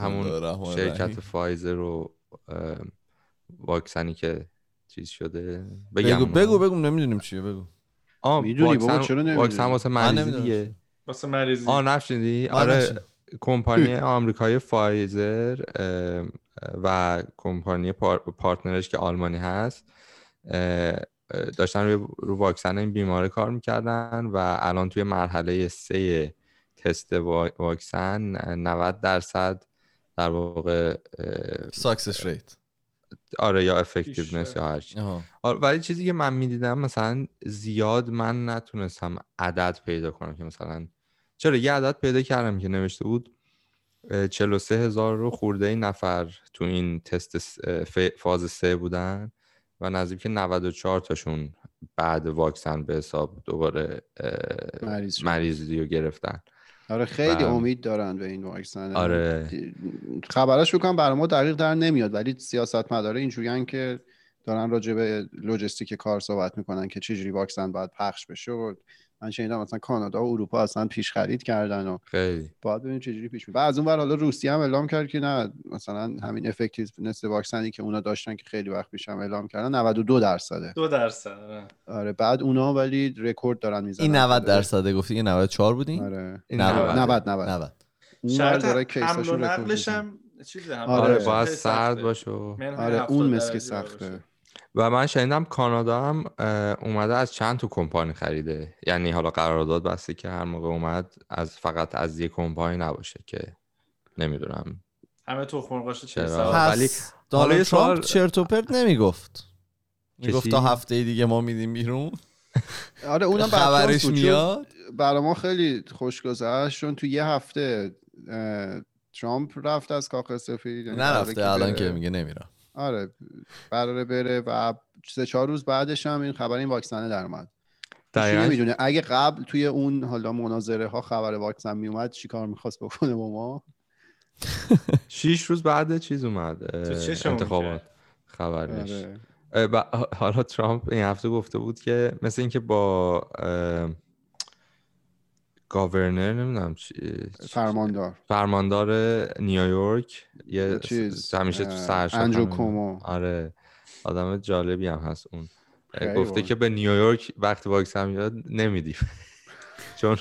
همون شرکت. فایزر و اه، واکسنی که چیز شده بگم بگو؟ بگو بگو نمی‌دونیم چیه بگو آه می‌دونی بابا، واکسن چرا نمی‌دونی؟ واکسن واسه مریضی. دیگه واسه مریضی آه نشنیدی آه، آره. کمپانی آمریکایی فایزر و کمپانی par- partner ش که آلمانی هست داشتن روی رو واکسن این بیماره کار می‌کردن و الان توی مرحله سه تست وا- واکسن 90 درصد در واقع success rate آره یا افکتیونس. یا هر چی. آره، ولی چیزی که من می‌دیدم مثلا زیاد من نتونستم عدد پیدا کنم که مثلا چرا یه عدد پیدا کردم که نوشته بود 43 هزار رو خورده ای نفر تو این تست فاز سه بودن و نزدیک 94 تاشون بعد واکسن به حساب دوباره مریض. مریضی رو گرفتن آره خیلی و- امید دارن به این واکسن آره. خبرش بکنم برای ما دقیق در نمیاد ولی سیاست مداره اینجوریان که دارن راجع به لوجستیک کار صحبت می‌کنن که چجوری واکسن باید پخش بشه و من شنیدم مثلا کانادا و اروپا اصلا پیش خرید کردن و خیلی. باید ببینیم چجوری پیش میره. و از اون ور حالا روسیه هم اعلام کرد که نه مثلا همین effectiveness واکسنی که اونا داشتن که خیلی وقت پیش هم اعلام کردن 92 درصده. دو درصد آره. آره بعد اونا ولی رکورد دارن می‌زنن. این 90 درصده گفتی که 94 بودین؟ آره. این 90. 90 90 90 اون ور شرط حمل و نقلش هم چیزه هم آره، آره باید سرد. باشه آره 70 اون مسکی درجه سخته. و من شنیدم کانادا هم اومده از چند تا کمپانی خریده. یعنی حالا قرارداد بسته که هر موقع اومد از فقط از یک کمپانی نباشه که نمی‌دونم. همه تو مرغاش چرا؟ ولی یه ترامپ سوال- چرت و پرت نمی‌گفت. می‌گفت؟ تا هفته دیگه ما میدیم بیرون. <laughs> آره اونم خبرش میاد؟ برای ما خیلی خوش گذشت چون تو یه هفته ترامپ رفت از کاخ سفید. یعنی نرفته الان. که میگه نمیرم آره قراره بره و سه چهار روز بعدش هم این خبر این واکسنه در اومد. نمی‌دونه. اگه قبل توی اون حالا مناظره ها خبر واکسن میومد چیکار می‌خواست بکنه با ما <laughs> شیش روز بعد چیز اومد انتخابات. خبرش. آره. حالا ترامپ این هفته گفته بود که مثل اینکه با گاورنر نمی‌دونم چی فرماندار. فرماندار نیویورک. یه چیز، همیشه تو اه، سرشت اندرو. کومو. آره. آدم جالبی هم هست اون. گفته. که به نیویورک وقتی واکسن میاد نمیدیم. <laughs> چون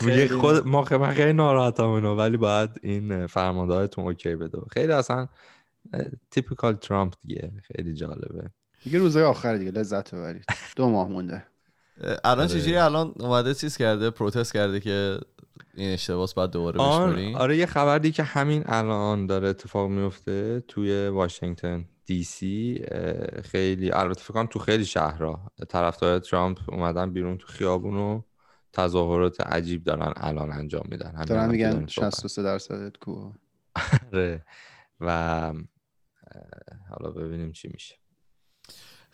میگه خود ما خیلی ناراحتم اینو ولی باید این فرماندارتون اوکی بده. خیلی اصلا تیپیکال ترامپ دیگه. خیلی جالبه. دیگه روزهای آخر دیگه لذت ببرید. دو ماه مونده. الان آره. چجوری الان اومده چیز کرده پروتست کرده که این اشتباس باید دوباره آن بشماریم آره یه خبری که همین الان داره اتفاق میفته توی واشنگتن دی سی خیلی البته فکر کنم تو خیلی شهرها طرفدار ترامپ اومدن بیرون تو خیابون و تظاهرات عجیب دارن الان انجام میدن دارن میگن داریم صحبت 63 درصد کو آره. و حالا ببینیم چی میشه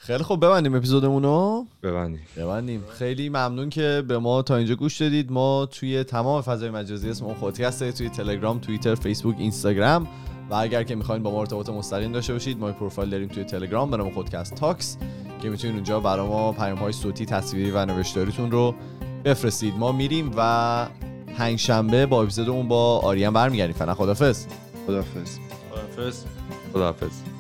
خیلی خوب ببندیم اپیزودمون رو ببندیم. ببندیم. خیلی ممنون که به ما تا اینجا گوش دادید. ما توی تمام فضای مجازی اسم اون خودی هسته توی تلگرام توییتر فیسبوک اینستاگرام. و اگر که می‌خواین با ما ارتباط مستقیم داشته باشید ما پروفایل داریم توی تلگرام به نام خودکست تاکس که می‌تونید اونجا برای ما پیام های صوتی تصویری و نوشتاریتون رو بفرستید. ما میریم و پنجشنبه با اپیزودمون با آریان برمیگردیم. فعلا خدافظ خدافظ خداحافظ. خداحافظ.